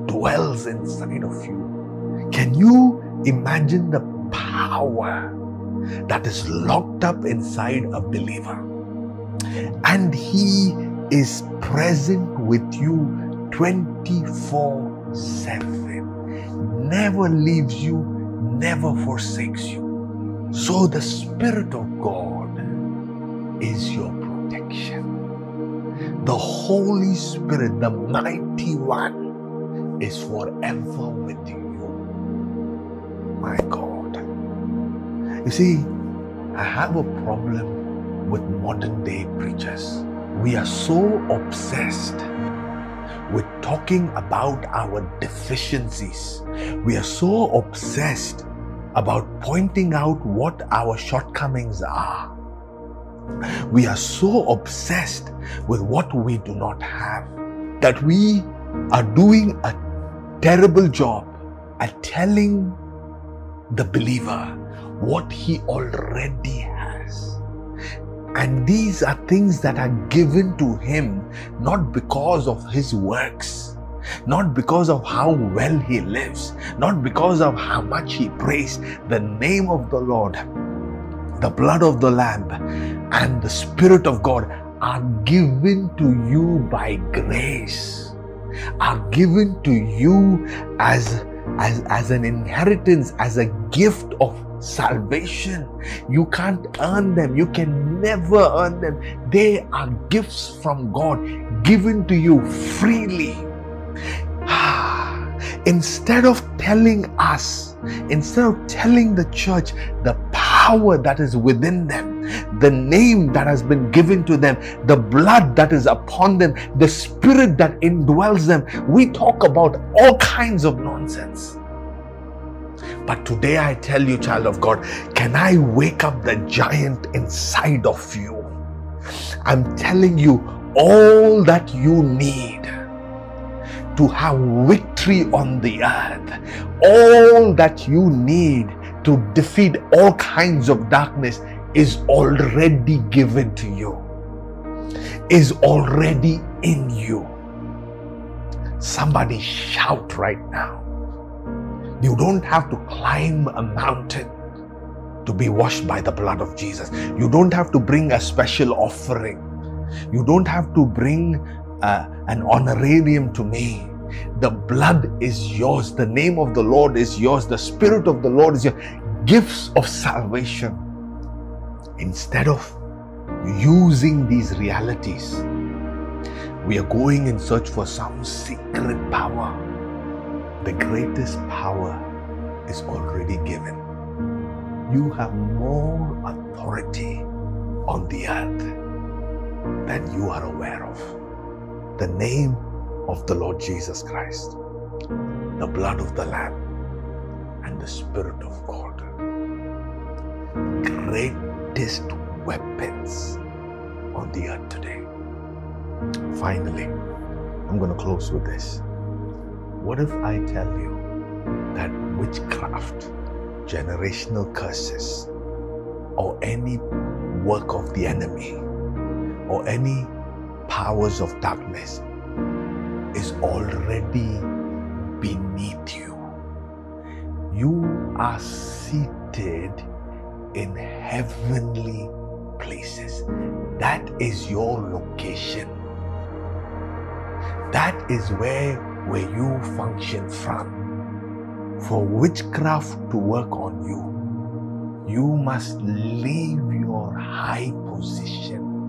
dwells inside of you? Can you imagine the power that is locked up inside a believer? And He is present with you 24 7, never leaves you, never forsakes you. So the Spirit of God is your protection. The Holy Spirit, the mighty one, is forever with you. My God. You see, I have a problem with modern day preachers. We are so obsessed with talking about our deficiencies. We are so obsessed about pointing out what our shortcomings are. We are so obsessed with what we do not have that we are doing a terrible job at telling the believer what he already has. And these are things that are given to him not because of his works, not because of how well he lives, not because of how much he prays. The name of the Lord, the blood of the Lamb, and the Spirit of God are given to you by grace, are given to you as, as, as an inheritance, as a gift of salvation. You can't earn them. You can never earn them. They are gifts from God given to you freely. Instead of telling us, instead of telling the church the power that is within them, the name that has been given to them, the blood that is upon them, the spirit that indwells them, we talk about all kinds of nonsense. But today I tell you, child of God, can I wake up the giant inside of you? I'm telling you all that you need to have victory on the earth. All that you need to defeat all kinds of darkness is already given to you, is already in you. Somebody shout right now. You don't have to climb a mountain to be washed by the blood of Jesus. You don't have to bring a special offering. You don't have to bring uh, an honorarium to me. The blood is yours. The name of the Lord is yours. The Spirit of the Lord is your gifts of salvation. Instead of using these realities, we are going in search for some secret power the greatest power is already given. You have more authority on the earth than you are aware of. The name of the Lord Jesus Christ, the blood of the Lamb, and the Spirit of God. Greatest weapons on the earth today. Finally, I'm going to close with this. What if I tell you that witchcraft, generational curses, or any work of the enemy, or any powers of darkness is already beneath you? You are seated in heavenly places. That is your location. That is where, where you function from. For witchcraft to work on you, you must leave your high position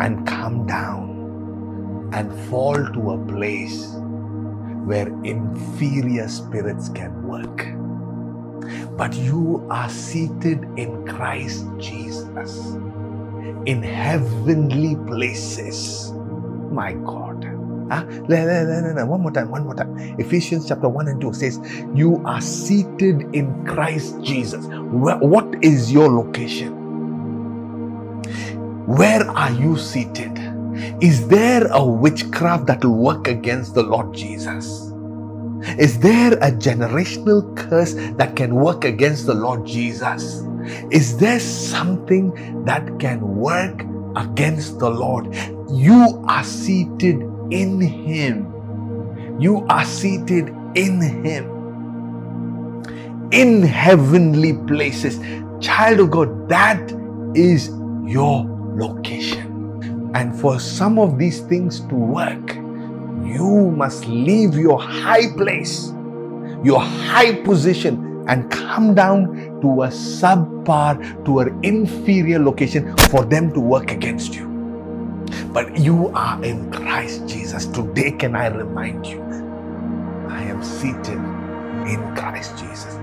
and come down and fall to a place where inferior spirits can work. But you are seated in Christ Jesus in heavenly places. My God. Ah, huh? One more time, one more time. Ephesians chapter 1 and 2 says, You are seated in Christ Jesus. What is your location? Where are you seated? Is there a witchcraft that will work against the Lord Jesus? Is there a generational curse that can work against the Lord Jesus? Is there something that can work against the Lord? You are seated in Him. You are seated in Him. In heavenly places. Child of God, that is your location. And for some of these things to work, you must leave your high place, your high position, and come down to a subpar, to an inferior location for them to work against you. But you are in Christ Jesus. Today, can I remind you? I am seated in Christ Jesus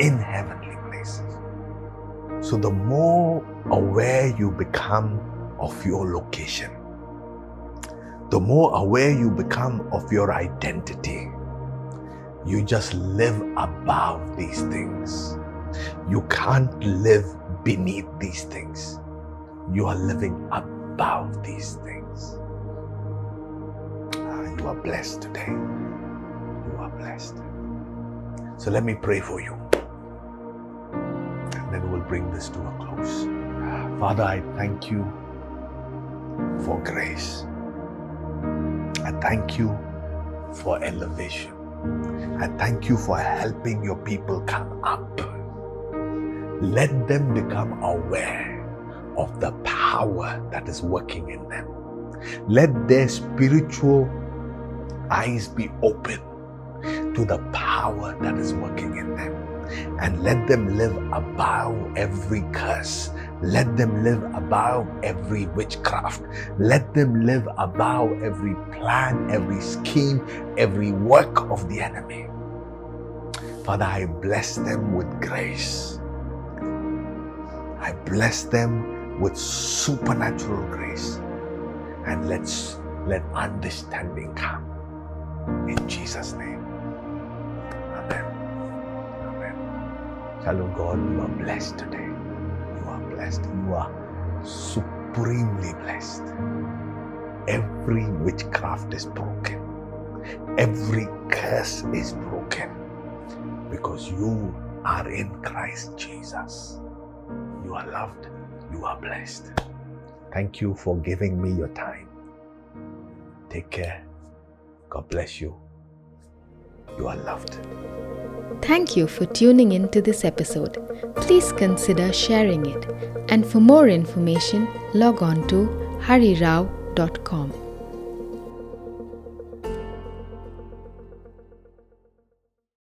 in heavenly places. So, the more aware you become of your location, the more aware you become of your identity, you just live above these things. You can't live beneath these things. You are living above these things. Ah, you are blessed today. You are blessed. So let me pray for you. And then we'll bring this to a close. Father, I thank you for grace. I thank you for elevation. I thank you for helping your people come up. Let them become aware of the power that is working in them. Let their spiritual eyes be open to the power that is working in them. And let them live above every curse, let them live above every witchcraft. Let them live above every plan, every scheme, every work of the enemy. Father, I bless them with grace. I bless them with supernatural grace. And let's let understanding come. In Jesus' name. Amen. Amen. Shalom God, you are blessed today You are blessed. You are supremely blessed. Every witchcraft is broken. Every curse is broken because you are in Christ Jesus. You are loved. You are blessed. Thank you for giving me your time. Take care. God bless you. You are loved. Thank you for tuning in to this episode. Please consider sharing it. And for more information, log on to harirao.com.